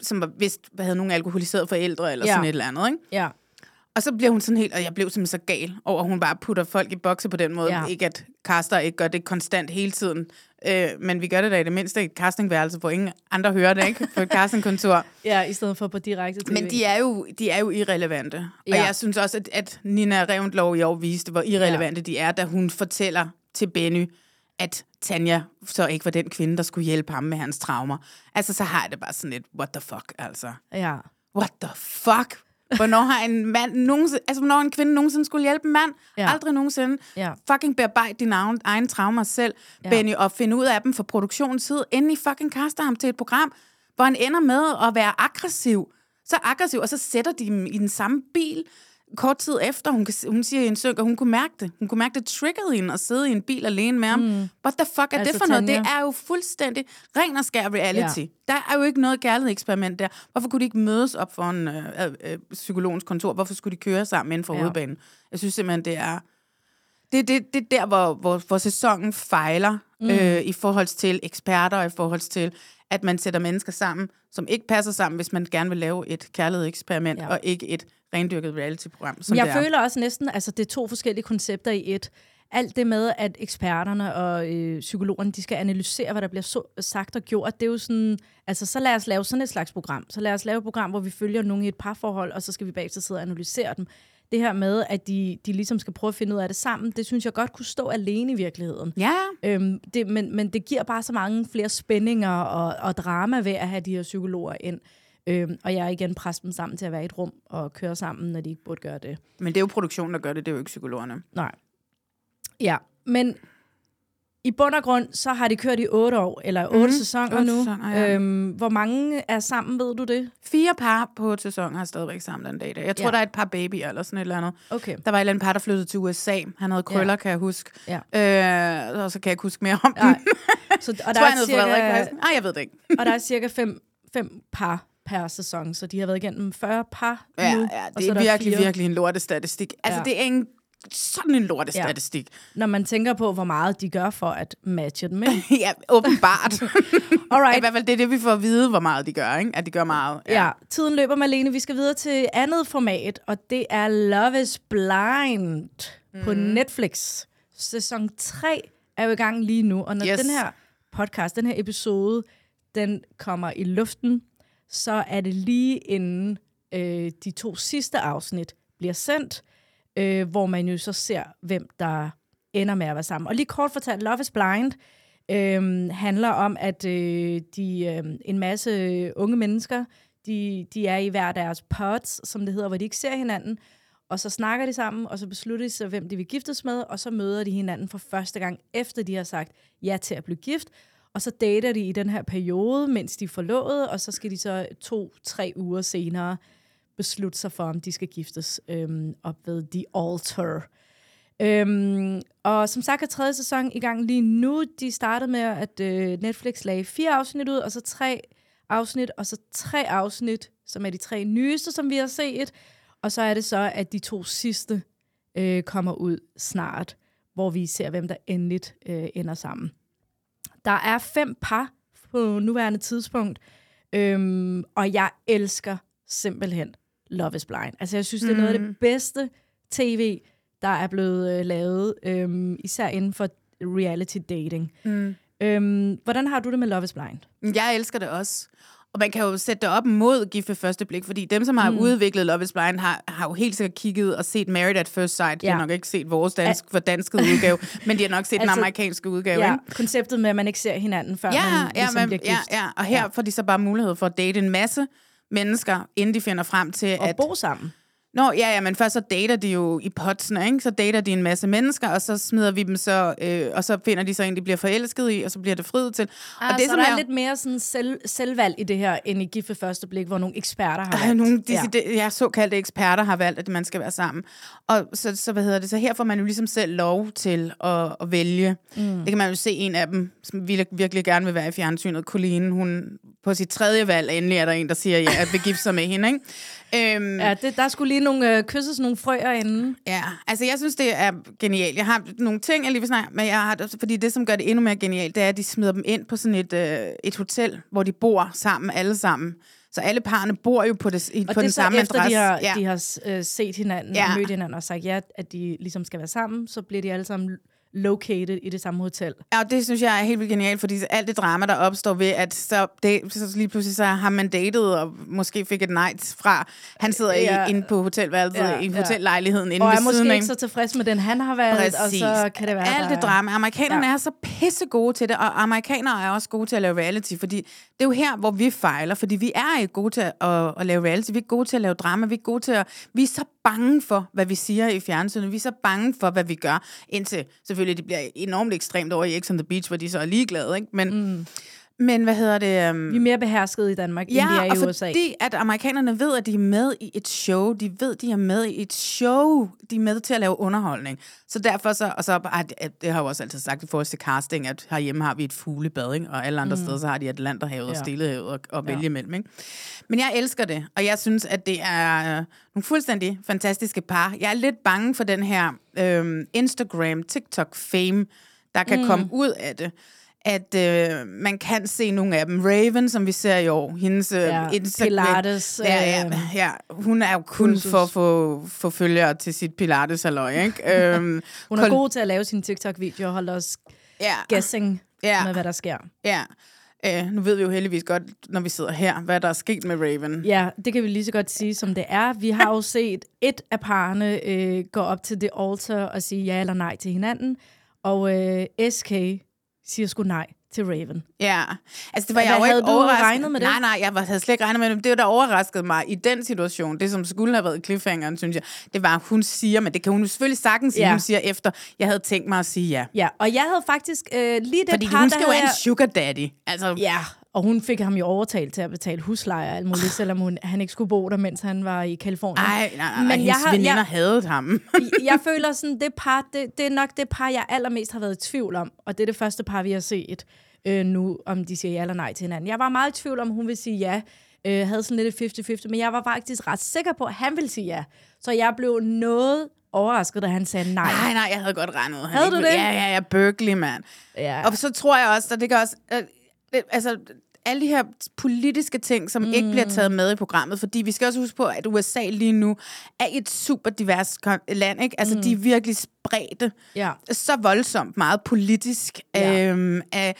som var vist havde nogle alkoholiserede forældre, eller ja. sådan et eller andet, ikke? Ja. Og så bliver hun sådan helt, og jeg blev simpelthen så gal over, at hun bare putter folk i bokse på den måde. Ja. Ikke at caster ikke gør det konstant hele tiden, øh, men vi gør det da i det mindste i et castingværelse, hvor ingen andre hører det, ikke? På et castingkontor. ja, i stedet for på direkte tv. Men de er jo, de er jo irrelevante. Ja. Og jeg synes også, at, at Nina Revendlov i år viste, hvor irrelevante ja. de er, da hun fortæller til Benny, at Tanja så ikke var den kvinde, der skulle hjælpe ham med hans traumer. Altså, så har jeg det bare sådan lidt, what the fuck, altså. Ja. What the fuck? Hvornår har en mand nogensinde, altså hvornår en kvinde nogensinde skulle hjælpe en mand? Ja. Aldrig nogensinde. Ja. Fucking bearbejde dine egen, egen traumer selv, Ja. ja. Benny, og finde ud af dem fra produktionens side, inden I fucking kaster ham til et program, hvor han ender med at være aggressiv. Så aggressiv, og så sætter de dem i den samme bil, kort tid efter, hun, kan, hun siger i en søg, at hun kunne mærke det. Hun kunne mærke, det triggede hende at sidde i en bil alene med ham. Mm. What the fuck er Altså det for noget? Tanja. Det er jo fuldstændig ren og skær reality. Ja. Der er jo ikke noget kærlighedseksperiment der. Hvorfor kunne de ikke mødes op for en øh, øh, psykologens kontor? Hvorfor skulle de køre sammen inden for Ja. ja. hovedbanen? Jeg synes simpelthen, det er... Det, det, det er der, hvor, hvor, hvor sæsonen fejler mm. øh, i forhold til eksperter, og i forhold til, at man sætter mennesker sammen, som ikke passer sammen, hvis man gerne vil lave et kærlighedseksperiment, Ja. og ikke et rendyrket reality-program, som jeg det er. føler også næsten, altså det er to forskellige koncepter i et. Alt det med, at eksperterne og øh, psykologerne, de skal analysere, hvad der bliver så, sagt og gjort, det er jo sådan, altså så lad os lave sådan et slags program. Så lad os lave et program, hvor vi følger nogen i et parforhold, og så skal vi bagefter sidde og analysere dem. Det her med, at de, de ligesom skal prøve at finde ud af det sammen, det synes jeg godt kunne stå alene i virkeligheden. Ja, Øhm, det, men, men det giver bare så mange flere spændinger og, og drama ved at have de her psykologer ind. Øhm, og jeg er igen presset dem sammen til at være i et rum og køre sammen, når de ikke burde gøre det. Men det er jo produktionen, der gør det, det er jo ikke psykologerne. Nej. Ja, men i bund og grund, så har de kørt i otte år, eller otte mm-hmm. sæsoner Otte nu. sæsoner, ja. øhm, hvor mange er sammen, ved du det? Fire par på et sæson har stadigvæk sammen den dag. i dag. Jeg tror, Ja. der er et par babyer eller sådan et eller andet. Okay. Der var et eller andet par, der flyttede til USA. Han havde krøller, Ja. kan jeg huske. Ja. Øh, og så kan jeg ikke huske mere om. Nej. Så, og, der tror, er hed cirka, Frederik. Nej, jeg ved det ikke. og der er cirka fem, fem par per sæson, så de har været igennem 40 par Ja, nu. ja, det er der virkelig, fire. virkelig en lortestatistik. Altså, Ja. det er en, sådan en lortestatistik. Når man tænker på, hvor meget de gør for at matche dem, ikke? Ja, åbenbart. Alright. I hvert fald det er det, vi får at vide, hvor meget de gør, ikke? At de gør meget. Ja, tiden løber, Malene. Vi skal videre til andet format, og det er Love is Blind mm. på Netflix. Sæson 3 er jo i gang lige nu, og når Yes. den her podcast, den her episode, den kommer i luften, så er det lige inden øh, de to sidste afsnit bliver sendt, øh, hvor man jo så ser, hvem der ender med at være sammen. Og lige kort fortalt, Love is Blind øh, handler om, at øh, de, øh, en masse unge mennesker, de, de er i hver deres pods, som det hedder, hvor de ikke ser hinanden, og så snakker de sammen, og så beslutter de sig, hvem de vil giftes med, og så møder de hinanden for første gang, efter de har sagt ja til at blive gift, og så dater de i den her periode, mens de er forlovet, og så skal de så to-tre uger senere beslutte sig for, om de skal giftes øhm, op ved The Altar. Øhm, og som sagt er tredje sæson i gang lige nu. De startede med, at øh, Netflix lagde fire afsnit ud, og så tre afsnit, og så tre afsnit, som er de tre nyeste, som vi har set. Og så er det så, at de to sidste øh, kommer ud snart, hvor vi ser, hvem der endeligt øh, ender sammen. Der er fem par på nuværende tidspunkt, øhm, og jeg elsker simpelthen Love is Blind. Altså, jeg synes, det er noget af det bedste tv, der er blevet øh, lavet, øhm, især inden for reality dating. Mm. Øhm, hvordan har du det med Love is Blind? Jeg elsker det også. Og man kan jo sætte det op mod Gift ved første blik, fordi dem, som har mm. udviklet Love is Blind, har, har jo helt sikkert kigget og set Married at First Sight. De Ja. har nok ikke set vores dansk, for danskede udgave, men de har nok set altså, den amerikanske udgave. Ja, ikke? konceptet med, at man ikke ser hinanden, før Ja, man ja, ligesom men, bliver ja, gift. ja, og her Ja. ja. får de så bare mulighed for at date en masse mennesker, inden de finder frem til, Og at... bo sammen. Nå, ja, ja, men først så dater de jo i potsene, ikke? Så dater de en masse mennesker, og så smider vi dem så, øh, og så finder de så en, de bliver forelsket i, og så bliver det friet til. Ah, og det, så der er lidt mere sådan selv, selvvalg i det her, end i Gift ved første blik, hvor nogle eksperter har valgt. nogle ja. ja. ja, såkaldte eksperter har valgt, at man skal være sammen. Og så, så, hvad hedder det, så her får man jo ligesom selv lov til at, at vælge. Mm. Det kan man jo se en af dem, som virkelig, virkelig gerne vil være i fjernsynet, Colleen. Hun på sit tredje valg, endelig er der en, der siger ja, at vil gifte sig med hende. Ikke? Øhm, Ja, det, der skulle lige nogle, øh, kysses nogle frøer inden. Ja, altså jeg synes, det er genialt. Jeg har nogle ting, jeg lige vil snakke, men jeg har, fordi det, som gør det endnu mere genialt, det er, at de smider dem ind på sådan et, øh, et hotel, hvor de bor sammen, alle sammen. Så alle parerne bor jo på, det, i, Og på det er den samme efter, adresse. de har, ja. de har øh, set hinanden Ja. og mødt hinanden og sagt ja, at de ligesom skal være sammen, så bliver de alle sammen located i det samme hotel. Ja, og det synes jeg er helt vildt genialt, fordi alt det drama, der opstår ved, at så, det, så lige pludselig så har man datet, og måske fik et nej fra, han sidder Ja. inde på hotelværelset, Ja, i ja. hotellejligheden inde Og ved er måske siden af. ikke så tilfreds med den, han har valgt, og så kan det være, Alt der det er- drama. Amerikanerne Ja. er så pisse gode til det, og amerikanere er også gode til at lave reality, fordi det er jo her, hvor vi fejler, fordi vi er ikke gode til at, at, at lave reality, vi er gode til at lave drama, vi er gode til at... Vi er så bange for, hvad vi siger i fjernsynet, vi er så bange for, hvad vi gør, indtil selvfølgelig det bliver enormt ekstremt over i X on the Beach, hvor de så er ligeglade, ikke? Men, mm men hvad hedder det... Um, Vi er mere behersket i Danmark, Ja, end de er og i USA. fordi at amerikanerne ved, at de er med i et show. De ved, de er med i et show. De er med til at lave underholdning. Så derfor så, og så, ah, det, har jeg også altid sagt i forhold til casting, at herhjemme har vi et fuglebad, ikke? og alle andre mm. steder, så har de Atlanterhavet ja. Og Stillehavet og, og Ja. vælge imellem. Ikke? Men jeg elsker det, og jeg synes, at det er øh, nogle fuldstændig fantastiske par. Jeg er lidt bange for den her øh, Instagram, TikTok-fame, der kan mm. komme ud af det at øh, man kan se nogle af dem. Raven, som vi ser i år, hendes øh, Ja, Instagram- Pilates, Ja, ja, øh, ja, hun er jo kun kursus. for at få, få følgere til sit pilates ikke? øhm, Hun er Kol- god til at lave sine TikTok-videoer og holde os Ja, guessing Ja. med, hvad der sker. ja. Øh, nu ved vi jo heldigvis godt, når vi sidder her, hvad der er sket med Raven. Ja, det kan vi lige så godt sige, som det er. Vi har jo set et af parerne øh, gå op til det altar og sige ja eller nej til hinanden. Og øh, SK siger sgu nej til Raven. Ja, altså det var Hvad jeg jo ikke overrasket. regnet med det? Nej, nej, jeg var- havde slet ikke regnet med det. Det, der overraskede mig i den situation, det som skulle have været cliffhangeren, synes jeg, det var, at hun siger, men det kan hun jo selvfølgelig sagtens sige, Ja. hun siger efter, jeg havde tænkt mig at sige ja. Ja, og jeg havde faktisk øh, lige det Fordi par, hun skal jo have en sugar daddy. Altså, Ja, og hun fik ham jo overtalt til at betale husleje og alt muligt, selvom hun, han ikke skulle bo der, mens han var i Kalifornien. ej, nej, nej, Men nej, jeg har- veninder jeg- havde ham. jeg føler sådan, det par, det, det er nok det par, jeg allermest har været i tvivl om, og det er det første par, vi har set øh, nu, om de siger ja eller nej til hinanden. Jeg var meget i tvivl om, hun vil sige ja, øh, havde sådan lidt et 50-50, men jeg var faktisk ret sikker på, at han ville sige ja. Så jeg blev noget overrasket, da han sagde nej. Nej, nej, jeg havde godt regnet. han Havde ikke du ville- det? Ja, ja, ja, Berkeley, mand. Ja. Og så tror jeg også, der ligger også... Øh, det, altså, alle de her politiske ting, som mm. ikke bliver taget med i programmet, fordi vi skal også huske på, at USA lige nu er et super divers land, ikke? Altså, mm. de er virkelig spredte ja. så voldsomt meget politisk. Ja. Øhm, øh,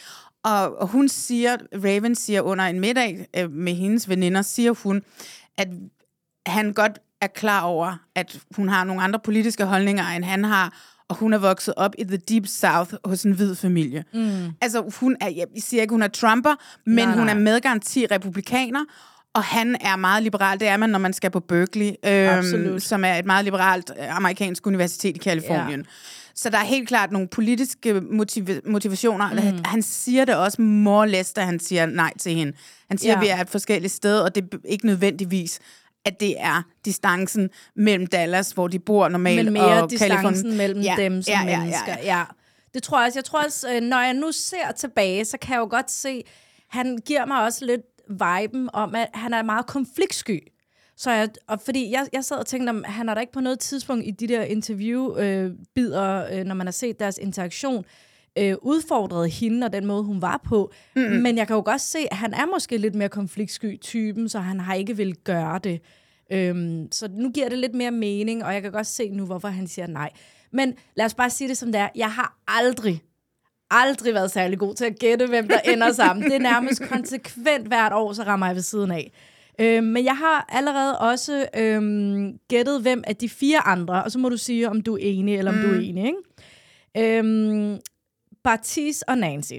og, og hun siger, Raven siger under en middag øh, med hendes veninder, siger hun, at han godt er klar over, at hun har nogle andre politiske holdninger, end han har, og hun er vokset op i the deep south hos en hvid familie. Mm. Altså, hun er, jeg siger ikke, hun er Trumper, men Nej, nej, hun er med garanti republikaner, og han er meget liberal. Det er man, når man skal på Berkeley, øhm, som er et meget liberalt øh, amerikansk universitet i Kalifornien. Ja. Så der er helt klart nogle politiske motiv- motivationer. Mm. Han siger det også more or less, da han siger nej til hende. Han siger, Ja. at vi er et forskelligt sted, og det er ikke nødvendigvis at det er distancen mellem Dallas, hvor de bor normalt, Men mere og distancen Californien. mellem ja, dem som ja, ja, mennesker. Ja, Ja, ja. Det tror jeg også. Jeg tror også, øh, når jeg nu ser tilbage, så kan jeg jo godt se, han giver mig også lidt viben om, at han er meget konfliktsky. Så jeg, og fordi jeg, jeg sad og tænkte, om han har da ikke på noget tidspunkt i de der interview-bider, øh, når man har set deres interaktion, øh, udfordret hende og den måde, hun var på. Mm. Men jeg kan jo godt se, at han er måske lidt mere konfliktsky typen, så han har ikke vil gøre det. Øhm, så nu giver det lidt mere mening, og jeg kan godt se nu, hvorfor han siger nej. Men lad os bare sige det som det er. Jeg har aldrig, aldrig været særlig god til at gætte, hvem der ender sammen. Det er nærmest konsekvent hvert år, så rammer jeg ved siden af. Øhm, men jeg har allerede også øhm, gættet, hvem af de fire andre, og så må du sige, om du er enig, eller om mm. du er enig. Ikke? Øhm, Bartis og Nancy.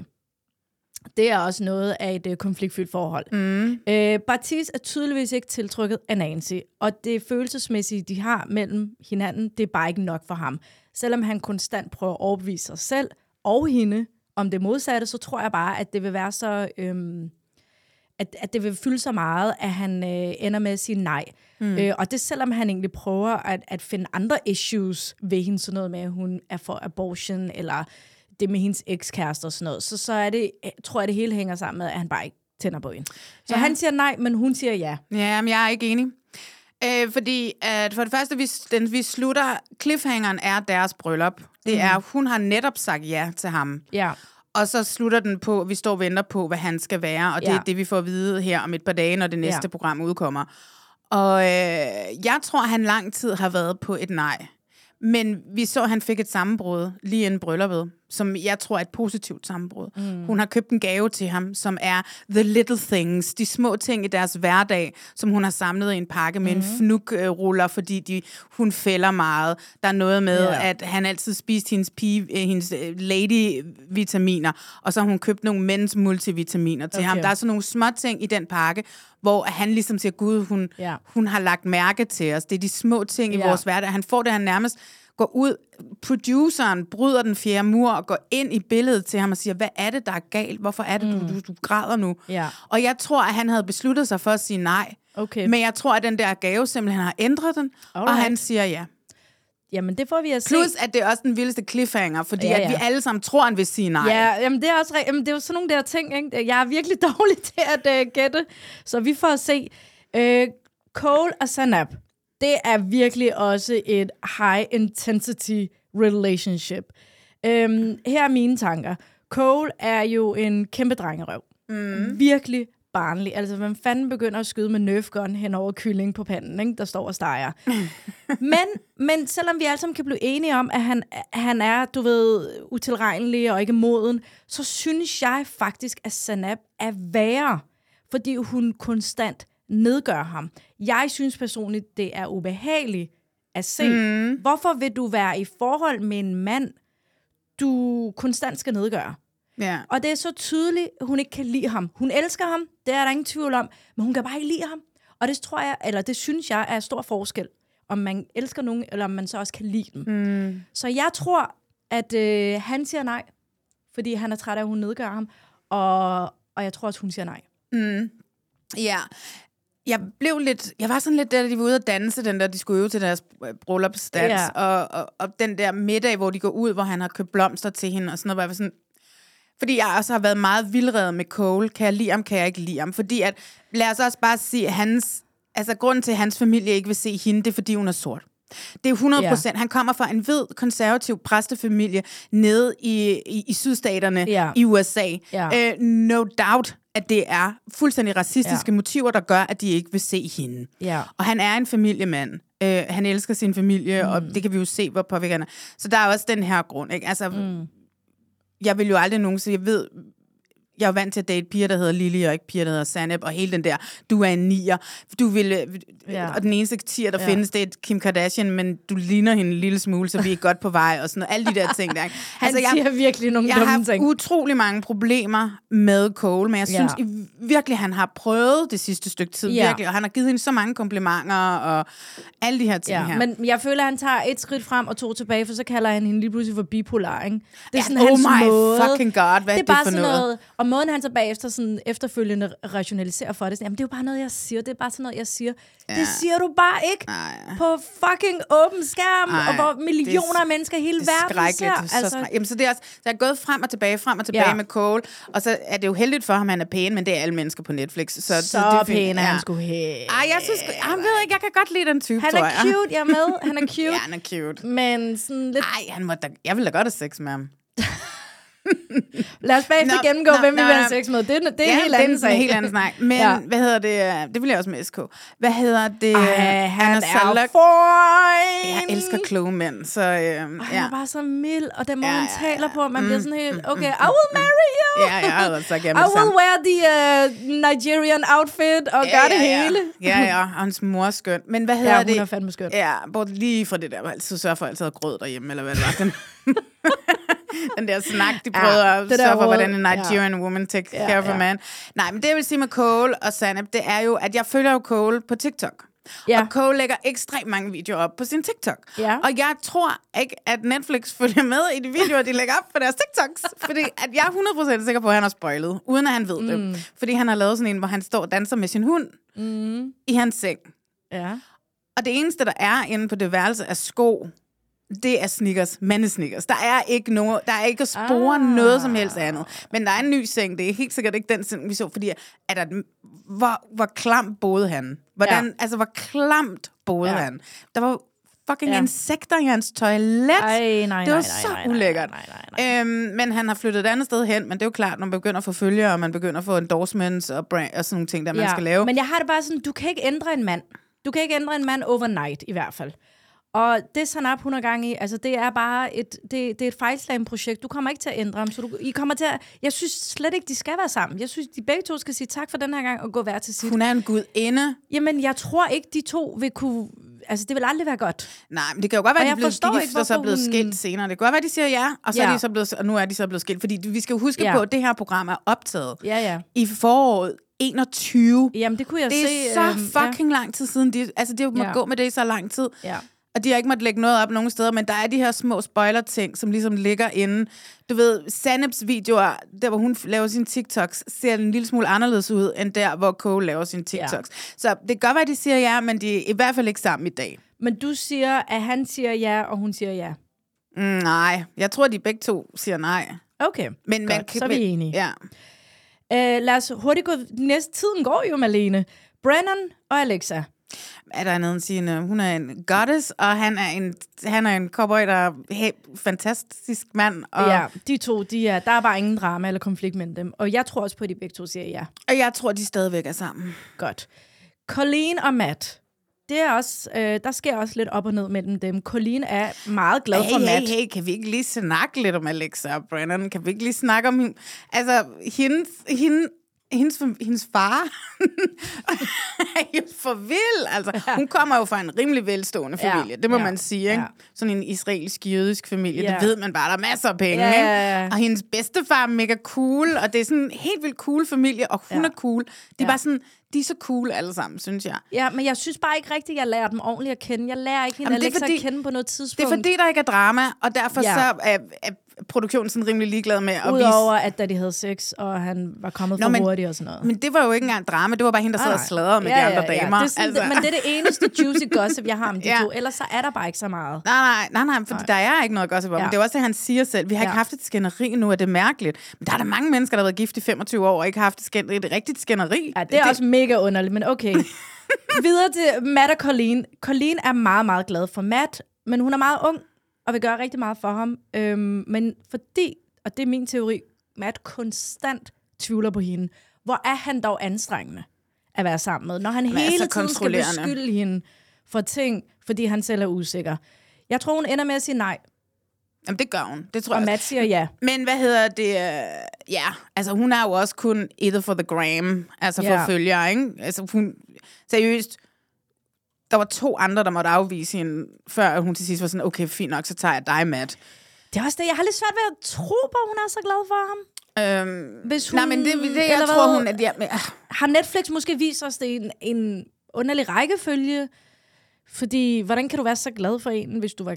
Det er også noget af et øh, konfliktfyldt forhold. Mm. Øh, Bartis er tydeligvis ikke tiltrykket af Nancy, og det følelsesmæssige, de har mellem hinanden, det er bare ikke nok for ham. Selvom han konstant prøver at overbevise sig selv og hende om det modsatte, så tror jeg bare, at det vil være så... Øhm, at, at det vil fylde så meget, at han øh, ender med at sige nej. Mm. Øh, og det selvom han egentlig prøver at, at finde andre issues ved hende, sådan noget med, at hun er for abortion, eller det med hendes ekskæreste og sådan noget, så, så er det, tror jeg, det hele hænger sammen med, at han bare ikke tænder på hende. Så Ja. han siger nej, men hun siger ja. Ja, men jeg er ikke enig. Øh, fordi at for det første, vi, den, vi slutter, cliffhangeren er deres bryllup. Det er, hun har netop sagt ja til ham. Ja. Og så slutter den på, vi står og venter på, hvad han skal være, og det ja. Er det, vi får at vide her om et par dage, når det næste. Ja. program udkommer. Og øh, jeg tror, han lang tid har været på et nej. Men vi så, at han fik et sammenbrud lige inden brylluppet, som jeg tror er et positivt sammenbrud. Mm. Hun har købt en gave til ham, som er the little things, de små ting i deres hverdag, som hun har samlet i en pakke med mm. en fnukruller, fordi de, hun fælder meget. Der er noget med, Ja. at han altid spiste hendes, pige, øh, hendes øh, lady-vitaminer, og så har hun købt nogle mænds multivitaminer til Okay. ham. Der er sådan nogle små ting i den pakke, hvor han ligesom siger, gud, hun, Ja. hun har lagt mærke til os. Det er de små ting i Ja. vores hverdag. Han får det, han nærmest går ud, produceren bryder den fjerde mur og går ind i billedet til ham og siger, hvad er det, der er galt? Hvorfor er det, mm. du, du, du græder nu? Ja. Og jeg tror, at han havde besluttet sig for at sige nej. Okay. Men jeg tror, at den der gave simpelthen har ændret den, og Alright. han siger ja. Jamen, det får vi at se. Plus, at det er også den vildeste cliffhanger, fordi Ja, ja, at vi alle sammen tror, han vil sige nej. Ja, jamen det er også jamen, det er jo sådan nogle der ting, ikke? Jeg er virkelig dårlig til at uh, gætte, så vi får at se. Uh, Cole og Sanab, det er virkelig også et high intensity relationship. Um, her er mine tanker. Cole er jo en kæmpe drengerøv. Mm. Virkelig barnlig. Altså, hvem fanden begynder at skyde med Nerf gun hen over kylling på panden, ikke? der står og steger. men, men selvom vi alle sammen kan blive enige om, at han, han er, du ved, utilregnelig og ikke moden, så synes jeg faktisk, at Sanab er værre, fordi hun konstant nedgør ham. Jeg synes personligt, det er ubehageligt at se. Mm. Hvorfor vil du være i forhold med en mand, du konstant skal nedgøre? Ja. Og det er så tydeligt, at hun ikke kan lide ham. Hun elsker ham, det er der ingen tvivl om, men hun kan bare ikke lide ham. Og det tror jeg, eller det synes jeg er stor forskel, om man elsker nogen, eller om man så også kan lide dem. Mm. Så jeg tror, at øh, han siger nej, fordi han er træt af, at hun nedgør ham. Og, og jeg tror også, hun siger nej. Mm. Ja. Jeg blev lidt, jeg var sådan lidt der, da de var ude at danse, den der, de skulle øve til deres bryllupsdans, Ja. og, og, og, den der middag, hvor de går ud, hvor han har købt blomster til hende, og sådan noget, hvor jeg var sådan, fordi jeg også har været meget vildredet med Cole. Kan jeg lide ham, kan jeg ikke lide ham? Fordi at, lad os også bare sige, hans, altså grunden til, at hans familie ikke vil se hende, det er, fordi hun er sort. Det er 100 procent. Han kommer fra en hvid, konservativ præstefamilie nede i, i, i sydstaterne Ja. i USA. Ja. Øh, no doubt, at det er fuldstændig racistiske ja. motiver, der gør, at de ikke vil se hende. Ja. Og han er en familiemand. Øh, han elsker sin familie, mm. og det kan vi jo se, hvor påvirker han er. Så der er også den her grund. Ikke? Altså, mm. Jeg vil jo aldrig nogensinde... Jeg ved, jeg er vant til at date piger, der hedder Lily, og ikke piger, der hedder Sanep, og hele den der, du er en nier. Du vil, øh, Ja. Og den eneste tier, der Ja. ja. findes, det er Kim Kardashian, men du ligner hende en lille smule, så vi er godt på vej, og sådan noget. Alle de der ting der. ikke? Han altså, jeg, siger virkelig nogle jeg har dumme ting. utrolig mange problemer med Cole, men jeg Ja. synes i- virkelig, han har prøvet det sidste stykke tid, Ja. virkelig, og han har givet hende så mange komplimenter, og alle de her ting Ja, her. men jeg føler, at han tager et skridt frem og to tilbage, for så kalder han hende lige pludselig for bipolar, ikke? Det er Ja, sådan oh hans my måde. fucking god, hvad det er det bare for sådan noget? noget. Måden han så bagefter sådan efterfølgende rationaliserer for det, sådan, jamen det er jo bare noget, jeg siger. Det er bare sådan noget, jeg siger. Ja. Det siger du bare ikke Nej. på fucking åben skærm, Ej, og hvor det er- millioner af mennesker i hele det er verden ser. Det er så altså, Jamen, så det er også, så jeg er gået frem og tilbage, frem og tilbage Ja. med Cole, og så er det jo heldigt for ham, at han er pæn, men det er alle mennesker på Netflix. Så, så, det så er fint. pæn er Ja. han skulle have. Ej, jeg synes, jeg ved ikke, jeg kan godt lide den type, Han er jeg. cute, jeg er med. Han er cute. Ja, han er cute. Men sådan lidt... Ej, han må da, jeg vil da godt have sex med ham. Lad os bagefter Nå, gennemgå, nå, hvem vi nå, vil have sex med. Det, er- det er ja, en helt anden en sag. helt anden snak. Men Ja. ja. hvad hedder det? Det vil jeg også med SK. Hvad hedder det? Ej, han Anna er Salak. fine. Jeg elsker kloge mænd, så øh, han ja. er bare så mild, og den måde, Ja, han ja, taler ja. på, man bliver Mm, sådan helt, mm, okay, mm, I will marry you. Ja, jeg havde sagt ja I will wear the uh, Nigerian outfit og gøre det ja, hele. Ja, ja, og hans mor er skøn. Men hvad hedder Ja, hun det? er fandme skøn. Ja, bort lige fra det der, hvor altid sørger for, altid grød derhjemme, eller hvad det var. Den, den der snak, de Ja, prøvede ja, at sørge for, hvordan en ja. Nigerian woman takes Ja, care of ja. a man. Nej, men det jeg vil sige med Cole og Sanep, det er jo, at jeg følger jo Cole på TikTok. Ja. Og Cole lægger ekstremt mange videoer op på sin TikTok. Ja. Og jeg tror ikke, at Netflix følger med i de videoer, de lægger op på deres TikToks. Fordi at jeg er 100% sikker på, at han har spoilet, uden at han ved mm. det. Fordi han har lavet sådan en, hvor han står og danser med sin hund Mm. i hans seng. Ja. Og det eneste, der er inde på det værelse, er sko. Det er sneakers, mandesneakers. Der er ikke noget, der er ikke at spore Ah. noget som helst andet. Men der er en ny seng. Det er helt sikkert ikke den seng, vi så, fordi er der, hvor, hvor klam boede han? Hvordan, Ja. ja. Altså, hvor klamt boede Ja. ja. han? Der var fucking Ja. ja. insekter i hans toilet. Ej, nej, nej, det var nej, så nej, nej, ulækkert. nej, nej, nej. Øhm, men han har flyttet et andet sted hen, men det er jo klart, når man begynder at få følgere, og man begynder at få endorsements og, brand, og sådan nogle ting, der man skal lave. Men jeg har det bare sådan, du kan ikke ændre en mand. Du kan ikke ændre en mand overnight, i hvert fald. Og det Sanap, hun har gang i, altså det er bare et, det, det er et fejlslagen projekt. Du kommer ikke til at ændre ham, så du, I kommer til at, jeg synes slet ikke, de skal være sammen. Jeg synes, de begge to skal sige tak for den her gang og gå hver til sit. Hun er en gudinde. Jamen, jeg tror ikke, de to vil kunne, altså det vil aldrig være godt. Nej, men det kan jo godt være, at de blevet gift, ikke, så er blevet hun- skilt senere. Det kan godt være, at de siger ja, og, så Ja. er de så blevet, og nu er de så blevet skilt. Fordi vi skal jo huske Ja. på, at det her program er optaget Ja, ja. i foråret 21. Jamen, det kunne jeg Det se. er så øhm, fucking lang tid siden. De, altså, det må Ja. gå med det i så lang tid. Ja. Og de har ikke måttet lægge noget op nogen steder, men der er de her små spoiler-ting, som ligesom ligger inde. Du ved, Saneps videoer, der hvor hun laver sine TikToks, ser en lille smule anderledes ud, end der, hvor Cole laver sine TikToks. Ja. Så det kan godt være, de siger ja, men de er i hvert fald ikke sammen i dag. Men du siger, at han siger ja, og hun siger ja. Mm, nej, jeg tror, de begge to siger nej. Okay, Men man kan, så er vi enige. Ja. Uh, lad os hurtigt gå. Næste tiden går jo, Malene. Brennan og Alexa. Er der andet end sige, hun er en goddess, og han er en, han er en cowboy, der er helt fantastisk mand. Og, Ja, de to, de er, der er bare ingen drama eller konflikt mellem dem. Og jeg tror også på, at de begge to siger ja. og jeg tror, de stadigvæk er sammen. Godt. Colleen og Matt. Det er også, øh, der sker også lidt op og ned mellem dem. Colleen er meget glad for Hey, Matt. hey, hey, kan vi ikke lige snakke lidt om Alexa og Brennan? Kan vi ikke lige snakke om hende? Altså, hende, hende hendes, hendes far er jo for vild. Altså, hun kommer jo fra en rimelig velstående Ja, familie, det må ja, man sige. Ikke? ja. Sådan en israelsk-jødisk familie, Ja. det ved man bare, der er masser af penge. Ja, ikke? ja, ja. Og hendes bedstefar er mega cool, og det er sådan en helt vildt cool familie, og hun Ja. er cool. Det er Ja. bare sådan, de er så cool alle sammen, synes jeg. Ja, men jeg synes bare ikke rigtigt, at jeg lærer dem ordentligt at kende. Jeg lærer ikke hende det Alexa fordi- at kende på noget Det tidspunkt. er fordi, der ikke er drama, og derfor Ja. så er, er produktionen sådan rimelig ligeglad med at Udover at da de havde sex, og han var kommet Nå, for men- hurtigt og sådan noget. vise... Men det var jo ikke engang drama, det var bare hende, der sad og sladrede med de andre damer. Det er sådan, altså. Men det er det eneste juicy gossip, jeg har om de Ja. to. Ellers så er der bare ikke så meget. Nej, nej, nej, nej, fordi der er ikke noget gossip om. Ja. Ja. Det er også det, han siger selv. Vi har ikke Ja. haft et skænderi nu, og det er mærkeligt. Men der er der mange mennesker, der har været gift i 25 år, og ikke har haft et, skænderi, et rigtigt skænderi. Ja, det er også mega underligt, men okay. Videre til Matt og Colleen. Colleen er meget, meget glad for Matt, men hun er meget ung og vil gøre rigtig meget for ham. Øhm, men fordi, og det er min teori, Matt konstant tvivler på hende. Hvor er han dog anstrengende at være sammen med, når han er hele så tiden skal beskylde hende for ting, fordi han selv er usikker. Jeg tror, hun ender med at sige nej, Jamen, det gør hun. Det tror og jeg. Matt siger ja. Men hvad hedder det? øh, Ja, altså hun er jo også kun either for the gram, altså for Ja. følgere, ikke? Altså hun, seriøst, der var to andre, der måtte afvise hende, før hun til sidst var sådan, okay, fint nok, så tager jeg dig, Matt. Det er også det, jeg har lidt svært ved at tro på, at hun er så glad for ham. Øhm, Hvis hun, nej, men det, det jeg hvad? tror hun, at jeg, men, ah, har Netflix måske vist os det en, en underlig rækkefølge? Fordi, hvordan kan du være så glad for en, hvis du var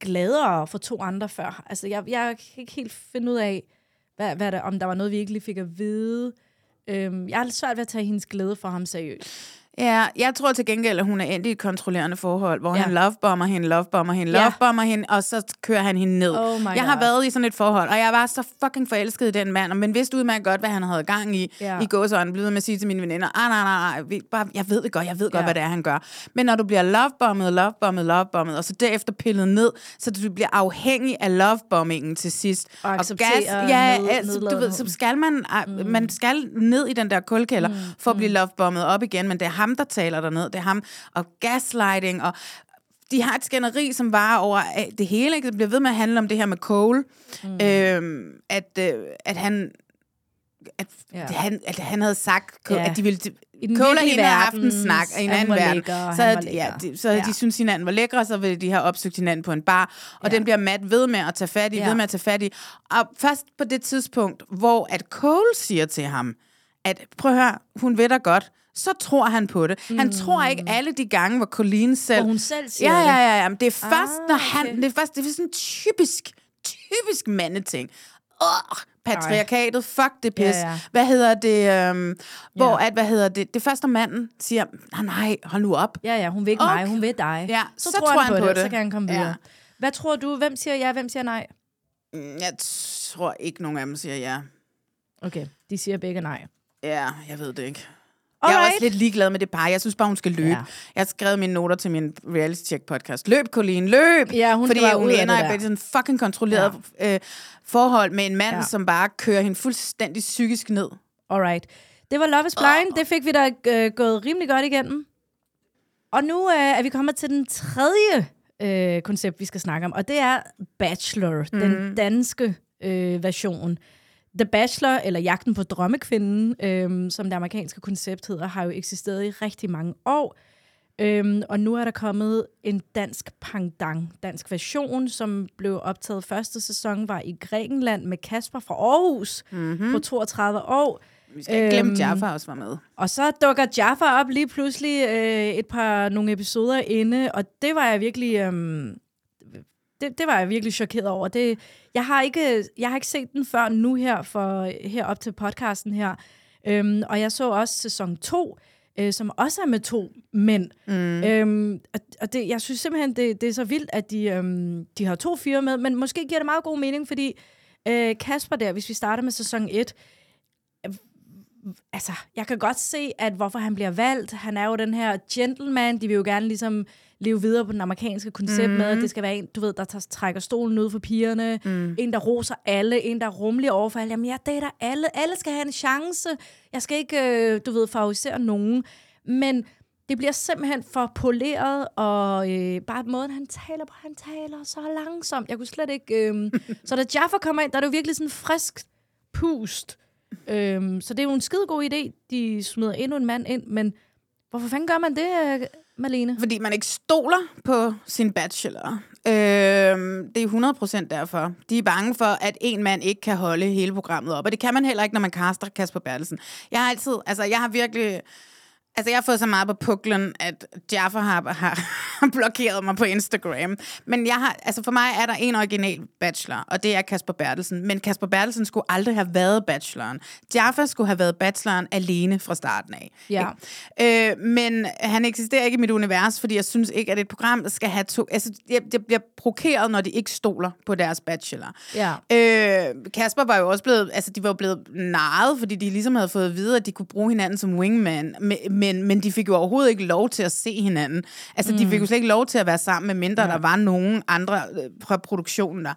gladere for to andre før? Altså, jeg, jeg kan ikke helt finde ud af, hvad, hvad det, om der var noget, vi ikke lige fik at vide. Øhm, jeg har lidt svært ved at tage hendes glæde for ham seriøst. Ja, jeg tror til gengæld, at hun er endt i et kontrollerende forhold, hvor Ja. han lovebomber hende, lovebomber hende, Ja. lovebomber hende, og så kører han hende ned. Oh jeg har God. været i sådan et forhold, og jeg var så fucking forelsket i den mand, men vidste udmærket godt, hvad han havde gang i, Ja. i gåsøjne, blev med at sige til mine veninder, ah, nej, nej, nej, bare, jeg ved det godt, jeg ved godt, Ja. hvad det er, han gør. Men når du bliver lovebommet, lovebommet, lovebommet, og så derefter pillet ned, så du bliver afhængig af lovebombingen til sidst. Og acceptere ja, ned- altså, du ved, så skal man, mm. man skal ned i den der kulkælder, mm. for at blive lovebommet op igen, men det er ham, der taler derned, det er ham, og gaslighting, og de har et skænderi, som var over øh, det hele, ikke? Det bliver ved med at handle om det her med Cole, mm. øhm, at, øh, at han at, Ja. han, at han havde sagt, Ja. at de ville... I den Cole og hende havde haft en snak i en anden verden. lækker, så havde, ja, de, så havde Ja. de synes hinanden var lækre, så ville de have opsøgt hinanden på en bar. Og Ja. den bliver Matt ved med at tage fat i, Ja. ved med at tage fat i. Og først på det tidspunkt, hvor at Cole siger til ham, at prøv at høre, hun ved dig godt, så tror han på det. Han Mm. tror ikke alle de gange, hvor Colleen selv... Og hun selv siger Ja, ja, ja, ja. Men det er først, Ah, når han... okay. Det er først, det er sådan en typisk, typisk mandeting. Åh, patriarkatet, fuck det pis. Ja, ja. Hvad hedder det? Øhm, hvor Ja. at, hvad hedder det? Det er først, når manden siger, nej, nej, hold nu op. Ja, ja, hun vil ikke Okay. mig, hun vil dig. Ja, så, så tror han, han på, på det, det. så kan han komme Ja. videre. Hvad tror du, hvem siger ja, hvem siger nej? Mm, Jeg tror ikke, nogen af dem siger ja. Okay, de siger begge nej. Ja, jeg ved det ikke. Jeg er Alright. også lidt ligeglad med det par. Jeg synes bare, hun skal løbe. Ja. Jeg har skrevet mine noter til min reality check podcast. Løb, Colleen, løb! Ja, hun Fordi hun ender i sådan fucking kontrolleret ja. øh, forhold med en mand, Ja. som bare kører hende fuldstændig psykisk ned. Alright. Det var Love is Blind. Det fik vi da øh, gået rimelig godt igennem. Og nu øh, er vi kommet til den tredje øh, koncept, vi skal snakke om, og det er Bachelor, mm. den danske øh, version. The Bachelor, eller Jagten på drømmekvinden, øh, som det amerikanske koncept hedder, har jo eksisteret i rigtig mange år. Øhm, og nu er der kommet en dansk pangdang, dansk version, som blev optaget første sæson, var i Grækenland med Kasper fra Aarhus mm-hmm. på 32 år. Vi skal ikke glemme, Øhm, at Jaffa også var med. Og så dukker Jaffa op lige pludselig øh, et par nogle episoder inde, og det var jeg virkelig... Øhm, det, det var jeg virkelig chokeret over. Det, jeg, har ikke, jeg har ikke set den før nu her, for, her op til podcasten her. Øhm, og jeg så også sæson 2, øh, som også er med to mænd. Mm. Øhm, og og det, jeg synes simpelthen, det, det er så vildt, at de, øhm, de har to fyre med, men måske giver det meget god mening, fordi øh, Kasper der, hvis vi starter med sæson 1, altså, jeg kan godt se, at hvorfor han bliver valgt. Han er jo den her gentleman. De vil jo gerne ligesom leve videre på den amerikanske koncept mm. med, at det skal være en, du ved, der tager, trækker stolen ud for pigerne. Mm. En, der roser alle. En, der er rummelig overfor alle. Jamen, jeg dater alle. Alle skal have en chance. Jeg skal ikke, øh, du ved, favorisere nogen. Men det bliver simpelthen for poleret, og øh, bare måden, han taler på, han taler så langsomt. Jeg kunne slet ikke... Øh, så da Jaffa kommer ind, der er det jo virkelig sådan frisk pust. Øhm, så det er jo en skide god idé, de smider endnu en mand ind, men hvorfor fanden gør man det, øh, Malene? Fordi man ikke stoler på sin bachelor. Øh, det er 100% derfor. De er bange for, at en mand ikke kan holde hele programmet op. Og det kan man heller ikke, når man kaster Kasper Bertelsen. Jeg har altid, altså jeg har virkelig Altså, jeg har fået så meget på puklen, at Jaffa har, har blokeret mig på Instagram. Men jeg har, altså for mig er der en original bachelor, og det er Kasper Bertelsen. Men Kasper Bertelsen skulle aldrig have været bacheloren. Jaffa skulle have været bacheloren alene fra starten af. Ja. Øh, men han eksisterer ikke i mit univers, fordi jeg synes ikke, at et program skal have to... Altså, jeg, jeg bliver provokeret, når de ikke stoler på deres bachelor. Ja. Øh, Kasper var jo også blevet... Altså, de var jo blevet narret, fordi de ligesom havde fået at vide, at de kunne bruge hinanden som wingman. Men, men, men de fik jo overhovedet ikke lov til at se hinanden. Altså, mm. de fik jo slet ikke lov til at være sammen, med mindre ja. der var nogen andre øh, fra produktionen der.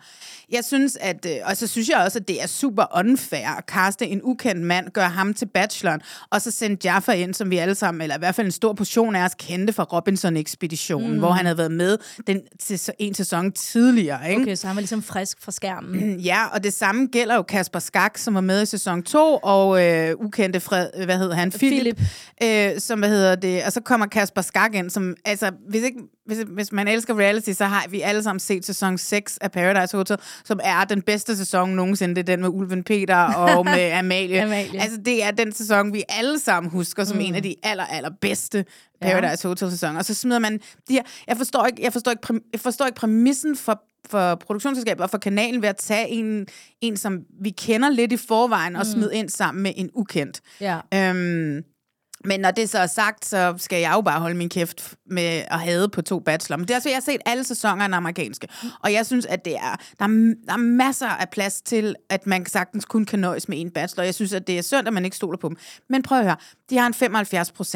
Jeg synes, at... Øh, og så synes jeg også, at det er super unfair at kaste en ukendt mand, gøre ham til bacheloren, og så sende Jaffa ind, som vi alle sammen, eller i hvert fald en stor portion af os kendte fra Robinson-ekspeditionen, mm. hvor han havde været med den, til en sæson tidligere. Ikke? Okay, så han var ligesom frisk fra skærmen. Ja, og det samme gælder jo Kasper Skak, som var med i sæson 2, og øh, ukendte Fred, hvad hedder han? Philip. Philip. Øh, som, hvad hedder det, og så kommer Kasper Skak ind, som, altså, hvis, ikke, hvis, hvis man elsker reality, så har vi alle sammen set sæson 6 af Paradise Hotel, som er den bedste sæson nogensinde. Det er den med Ulven Peter og med Amalie. Amalie. Altså, det er den sæson, vi alle sammen husker som mm. en af de aller, aller bedste Paradise ja. Hotel-sæsoner. Og så smider man de her, jeg forstår ikke, jeg forstår ikke, præ, jeg forstår ikke præmissen for for produktionsselskabet og for kanalen ved at tage en, en, som vi kender lidt i forvejen, mm. og smide ind sammen med en ukendt. Ja. Øhm, men når det så er sagt, så skal jeg jo bare holde min kæft med at have på to bachelor. Men det er altså, jeg har set alle sæsonerne af amerikanske. Og jeg synes, at det er, der, er, der er masser af plads til, at man sagtens kun kan nøjes med en bachelor. Jeg synes, at det er synd, at man ikke stoler på dem. Men prøv at høre, de har en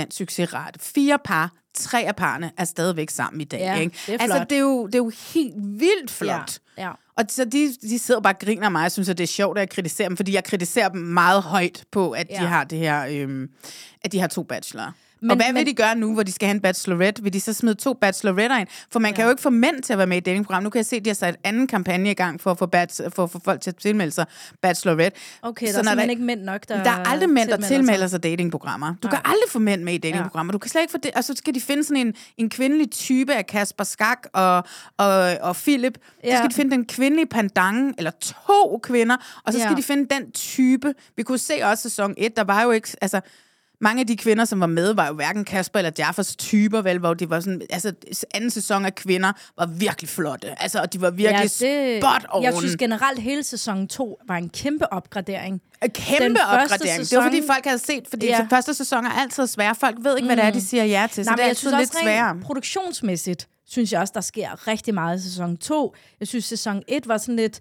75% succesrate. Fire par, tre af parerne er stadigvæk sammen i dag. Ja, ikke? det er altså, flot. det er, jo, det er jo helt vildt flot. Ja, ja. Og så de, de sidder bare og griner af mig. Jeg synes, at det er sjovt, at jeg kritiserer dem, fordi jeg kritiserer dem meget højt på, at ja. de har det her, øhm, at de har to bachelorer. Men, og hvad men, vil de gøre nu, hvor de skal have en bachelorette? Vil de så smide to bacheloretter ind? For man ja. kan jo ikke få mænd til at være med i datingprogram. Nu kan jeg se, at de har sat en anden kampagne i gang for at få, bach- for at få folk til at tilmelde sig bachelorette. Okay, så der er simpelthen der, ikke mænd nok, der Der er aldrig mænd, der tilmelder sig datingprogrammer. Du Nej. kan aldrig få mænd med i datingprogrammer. Du kan slet ikke få det. Og så skal de finde sådan en, en kvindelig type af Kasper Skak og, og, og Philip. Ja. Så skal de finde den kvindelige pandang, eller to kvinder, og så skal ja. de finde den type. Vi kunne se også sæson 1, der var jo ikke... Altså, mange af de kvinder, som var med, var jo hverken Kasper eller Jaffers typer, vel, hvor de var sådan, altså, anden sæson af kvinder var virkelig flotte. Altså, og de var virkelig ja, det, spot on. Jeg synes generelt, hele sæson 2 var en kæmpe opgradering. En kæmpe Den opgradering. Sæson, det var fordi folk havde set, fordi ja. første sæson er altid svære. Folk ved ikke, hvad det er, de mm. siger ja til, så Nej, det er altid lidt sværere. produktionsmæssigt synes jeg også, der sker rigtig meget i sæson 2. Jeg synes, sæson 1 var sådan lidt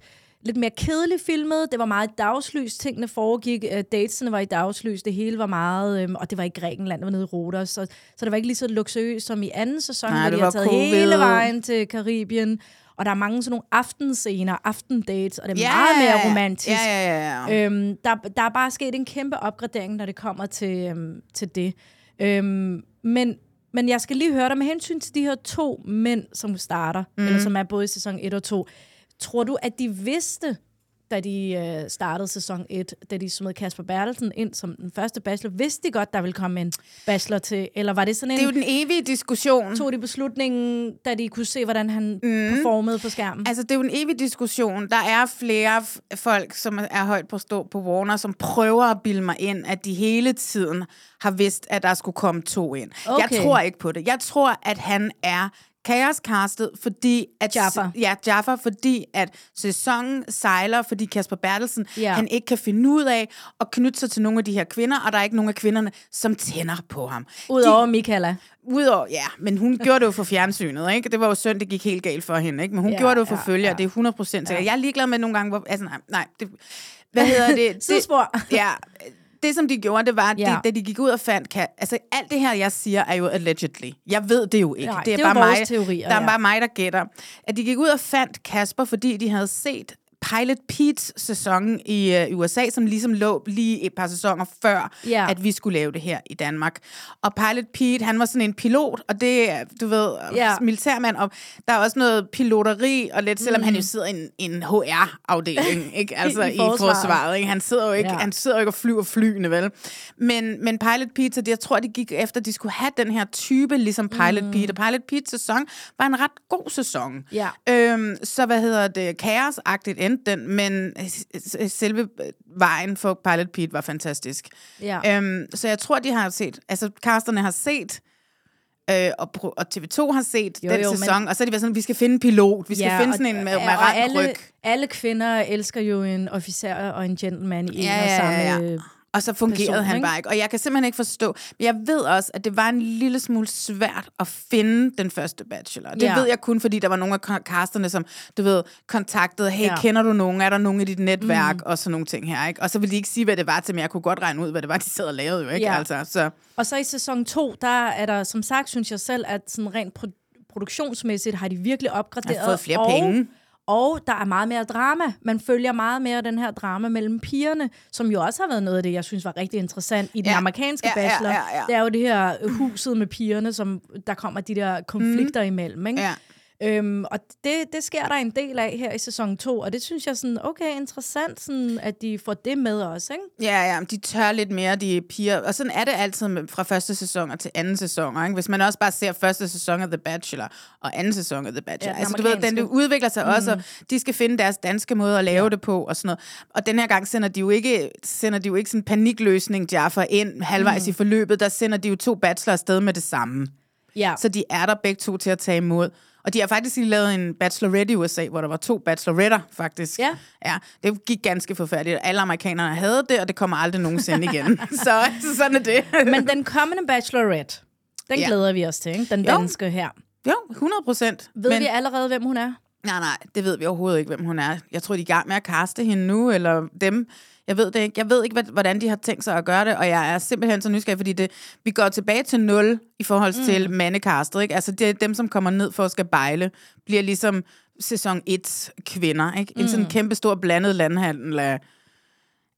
lidt mere kedeligt filmet. Det var meget dagslys, tingene foregik. Uh, datesene var i dagslys, det hele var meget... Um, og det var i Grækenland, det var nede i Rodos. Så, så det var ikke lige så luksuriøst som i anden sæson, Nej, hvor de har taget COVID. hele vejen til Karibien. Og der er mange sådan nogle aftenscener, aftendates, og det er yeah. meget mere romantisk. Ja, ja, ja. Øhm, der, der er bare sket en kæmpe opgradering, når det kommer til, øhm, til det. Øhm, men, men jeg skal lige høre dig med hensyn til de her to mænd, som starter, mm. eller som er både i sæson 1 og 2. Tror du, at de vidste, da de øh, startede sæson 1, da de smed Kasper Bertelsen ind som den første bachelor, vidste de godt, der ville komme en bachelor til? Eller var det sådan en... Det er jo den evige diskussion. Tog de beslutningen, da de kunne se, hvordan han mm. performede på skærmen? Altså, det er jo en evig diskussion. Der er flere folk, som er højt på stå på Warner, som prøver at bilde mig ind, at de hele tiden har vidst, at der skulle komme to ind. Okay. Jeg tror ikke på det. Jeg tror, at han er kaoscastet, fordi at... Jaffa. Ja, Jaffa, fordi at sæsonen sejler, fordi Kasper Bertelsen, Ja. han ikke kan finde ud af at knytte sig til nogle af de her kvinder, og der er ikke nogen af kvinderne, som tænder på ham. Udover Michaela. Udover, ja, men hun gjorde det jo for fjernsynet, ikke? Det var jo synd, det gik helt galt for hende, ikke? Men hun Ja, gjorde det jo for ja, følger, ja. det er 100 procent sikkert. Jeg er ligeglad med nogle gange, hvor... Altså, nej, nej det, hvad hedder det? det Sidespor. ja, det som de gjorde, det var, at Ja. de, da de gik ud og fandt... Kan, altså, alt det her, jeg siger, er jo allegedly. Jeg ved det jo ikke. Nej, det er, det er bare mig, teorier, der er ja. bare mig, der gætter. At de gik ud og fandt Kasper, fordi de havde set Pilot Pete's sæson i øh, USA, som ligesom lå lige et par sæsoner før, Ja. at vi skulle lave det her i Danmark. Og Pilot Pete, han var sådan en pilot, og det er, du ved, Ja. militærmand, og der er også noget piloteri, og lidt, selvom mm. han jo sidder i en, en HR-afdeling, ikke? Altså I i, forsvaret. forsvaret, ikke? Han sidder jo ikke, ja. han sidder jo ikke og flyver flyene, vel? Men, men Pilot Pete, så det, jeg tror, de gik efter, at de skulle have den her type, ligesom Pilot mm. Pete. Og Pilot Pete's sæson var en ret god sæson. Ja. Øhm, så hvad hedder det, kaosagtigt endte den, men selve øh, vejen for Pilot Pete var fantastisk. Ja. Øhm, så jeg tror, de har set, altså casterne har set, øh, og, og TV2 har set Jo, den jo, jo, men- sæson, og så er de været sådan, vi skal finde en pilot, vi skal ja, finde sådan en med, med og alle, ryg. alle kvinder elsker jo en officer og en gentleman i en Ja, og ja, samme... ja, ja. Og så fungerede person, han ikke? bare ikke. Og jeg kan simpelthen ikke forstå. Men jeg ved også, at det var en lille smule svært at finde den første bachelor. Det Ja. ved jeg kun, fordi der var nogle af casterne, som, du ved, kontaktede, hey, Ja. ja. kender du nogen? Er der nogen i dit netværk? Mm. Og sådan nogle ting her, ikke? Og så ville de ikke sige, hvad det var til, men jeg kunne godt regne ud, hvad det var, de sad og lavede jo, ikke? Ja. Altså, så, Og så i sæson 2, der er der, som sagt, synes jeg selv, at sådan rent pro- produktionsmæssigt har de virkelig opgraderet. har fået flere og, penge. Og der er meget mere drama. Man følger meget mere den her drama mellem pigerne, som jo også har været noget af det, jeg synes var rigtig interessant i den Ja. amerikanske Ja, ja, bachelor. ja, ja. Det er jo det her huset med pigerne, som der kommer de der konflikter mm. imellem. Ikke? ja. Øhm, og det, det sker der en del af her i sæson 2, og det synes jeg sådan, okay, interessant, sådan, at de får det med også, ikke? Ja, ja, de tør lidt mere, de piger. Og sådan er det altid fra første sæson og til anden sæson. Ikke? Hvis man også bare ser første sæson af The Bachelor og anden sæson af The Bachelor. Ja, altså, du ved, den det udvikler sig mm. også, og de skal finde deres danske måde at lave ja. det på og sådan noget. Og den her gang sender de jo ikke, sender de jo ikke sådan en panikløsning, Jaffa, ind halvvejs mm. i forløbet. Der sender de jo to bachelor afsted med det samme. Ja. Så de er der begge to til at tage imod. Og de har faktisk lige lavet en bachelorette i USA, hvor der var to bacheloretter, faktisk. Ja. ja det gik ganske forfærdeligt. Alle amerikanerne havde det, og det kommer aldrig nogensinde igen. så, så sådan er det. Men den kommende Bachelorette, den Ja. glæder vi os til, ikke? Den Jo. danske her. jo, 100 procent. Ved Men... vi allerede, hvem hun er? Nej, nej, det ved vi overhovedet ikke, hvem hun er. Jeg tror, de er i gang med at kaste hende nu, eller dem. Jeg ved det ikke. Jeg ved ikke, hvordan de har tænkt sig at gøre det, og jeg er simpelthen så nysgerrig, fordi det, vi går tilbage til nul i forhold mm. til mandekastet. Ikke? Altså, det er dem, som kommer ned for at skal bejle, bliver ligesom sæson 1 kvinder. Ikke? En sådan kæmpe stor blandet landhandel af...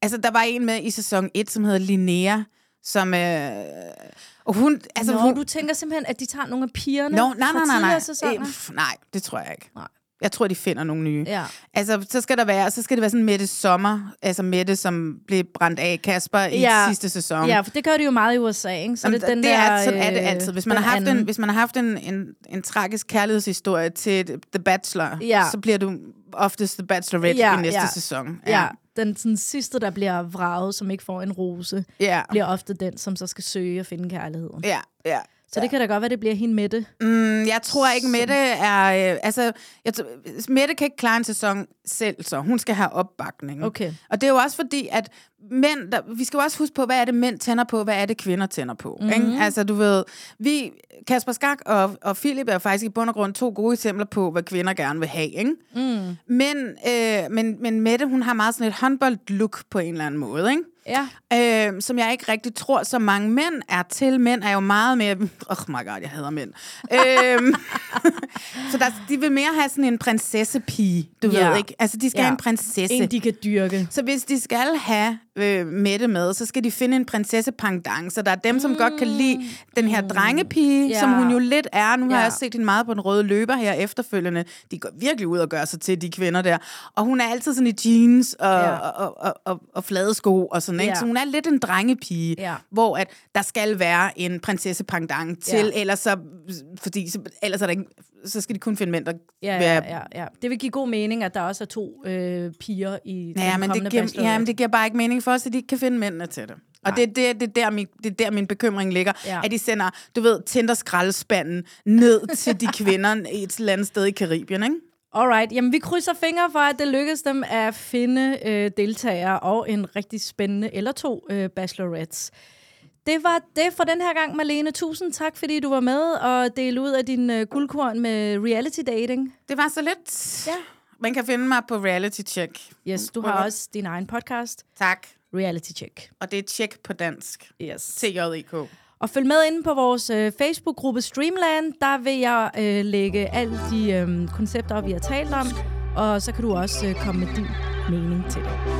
Altså, der var en med i sæson 1, som hedder Linnea, som... Øh, og hun, altså, Nå, hun, du tænker simpelthen, at de tager nogle af pigerne Nå, nej, nej, nej, nej. pff, nej, det tror jeg ikke. Nej. Jeg tror, de finder nogle nye. Ja. Altså, så skal der være, så skal det være sådan Mette Sommer, altså Mette, som blev brændt af Kasper i Ja. sidste sæson. Ja, for det gør de jo meget i USA, ikke? Så Jamen, det er den det er, der, sådan er det øh, altid. Hvis man, har haft en, hvis man har haft en, en, en tragisk kærlighedshistorie til The Bachelor, Ja. så bliver du oftest The Bachelorette Ja, i næste ja. sæson. Ja, den sådan, sidste, der bliver vraget, som ikke får en rose, ja. bliver ofte den, som så skal søge og finde kærligheden. ja, ja. Så det kan da godt være, det bliver hende Mette. Mm, jeg tror ikke, Mette er... Øh, altså, jeg, t- Mette kan ikke klare en sæson selv, så hun skal have opbakning. Okay. Og det er jo også fordi, at mænd... Der, vi skal jo også huske på, hvad er det mænd tænder på, hvad er det kvinder tænder på. Mm-hmm. Ikke? Altså, du ved... Vi, Kasper Skak og, og Philip er faktisk i bund og grund to gode eksempler på, hvad kvinder gerne vil have. Ikke? Mm. Men, øh, men, men Mette, hun har meget sådan et håndbold-look på en eller anden måde, ikke? Ja. Øh, som jeg ikke rigtig tror, så mange mænd er til. Mænd er jo meget mere... Oh my god, jeg hader mænd. øhm, så der, de vil mere have sådan en prinsessepige, du Ja. ved ikke? Altså, de skal Ja. have en prinsesse. En, de kan dyrke. Så hvis de skal have øh, Mette med, så skal de finde en prinsesse pendant. Så der er dem, som mm. godt kan lide den her drengepige, Ja. som hun jo lidt er. Nu har Ja. jeg også set hende meget på den røde løber her efterfølgende. De går virkelig ud og gør sig til, de kvinder der. Og hun er altid sådan i jeans og, Ja. og, og, og, og flade sko og sådan, ikke? Ja. Så hun er lidt en drengepige, Ja. hvor at der skal være en prinsesse pendant til, Ja. ellers så, fordi, så, ellers er der ikke, så skal de kun finde mænd, der Ja, ja, ja, ja. Det vil give god mening, at der også er to øh, piger i Ja, den men kommende det, giver, ja, men det giver bare ikke mening for os, at de ikke kan finde mændene til det. Og det er, det, det, er der, min, det er der, min bekymring ligger. Ja. At de sender, du ved, Tinder skraldespanden ned til de kvinder i et eller andet sted i Karibien, ikke? Alright, jamen vi krydser fingre for, at det lykkes dem at finde øh, deltagere og en rigtig spændende eller to øh, bachelorettes. Det var det for den her gang, Marlene. Tusind tak, fordi du var med og delte ud af din øh, guldkorn med reality dating. Det var så lidt. Ja. Man kan finde mig på Reality Check. Yes, du har også din egen podcast, Tak. Reality Check. Og det er check på dansk. Yes. C-J-E-K. Og følg med inde på vores øh, Facebook-gruppe Streamland. Der vil jeg øh, lægge alle de øh, koncepter, vi har talt om. og så kan du også øh, komme med din mening til det.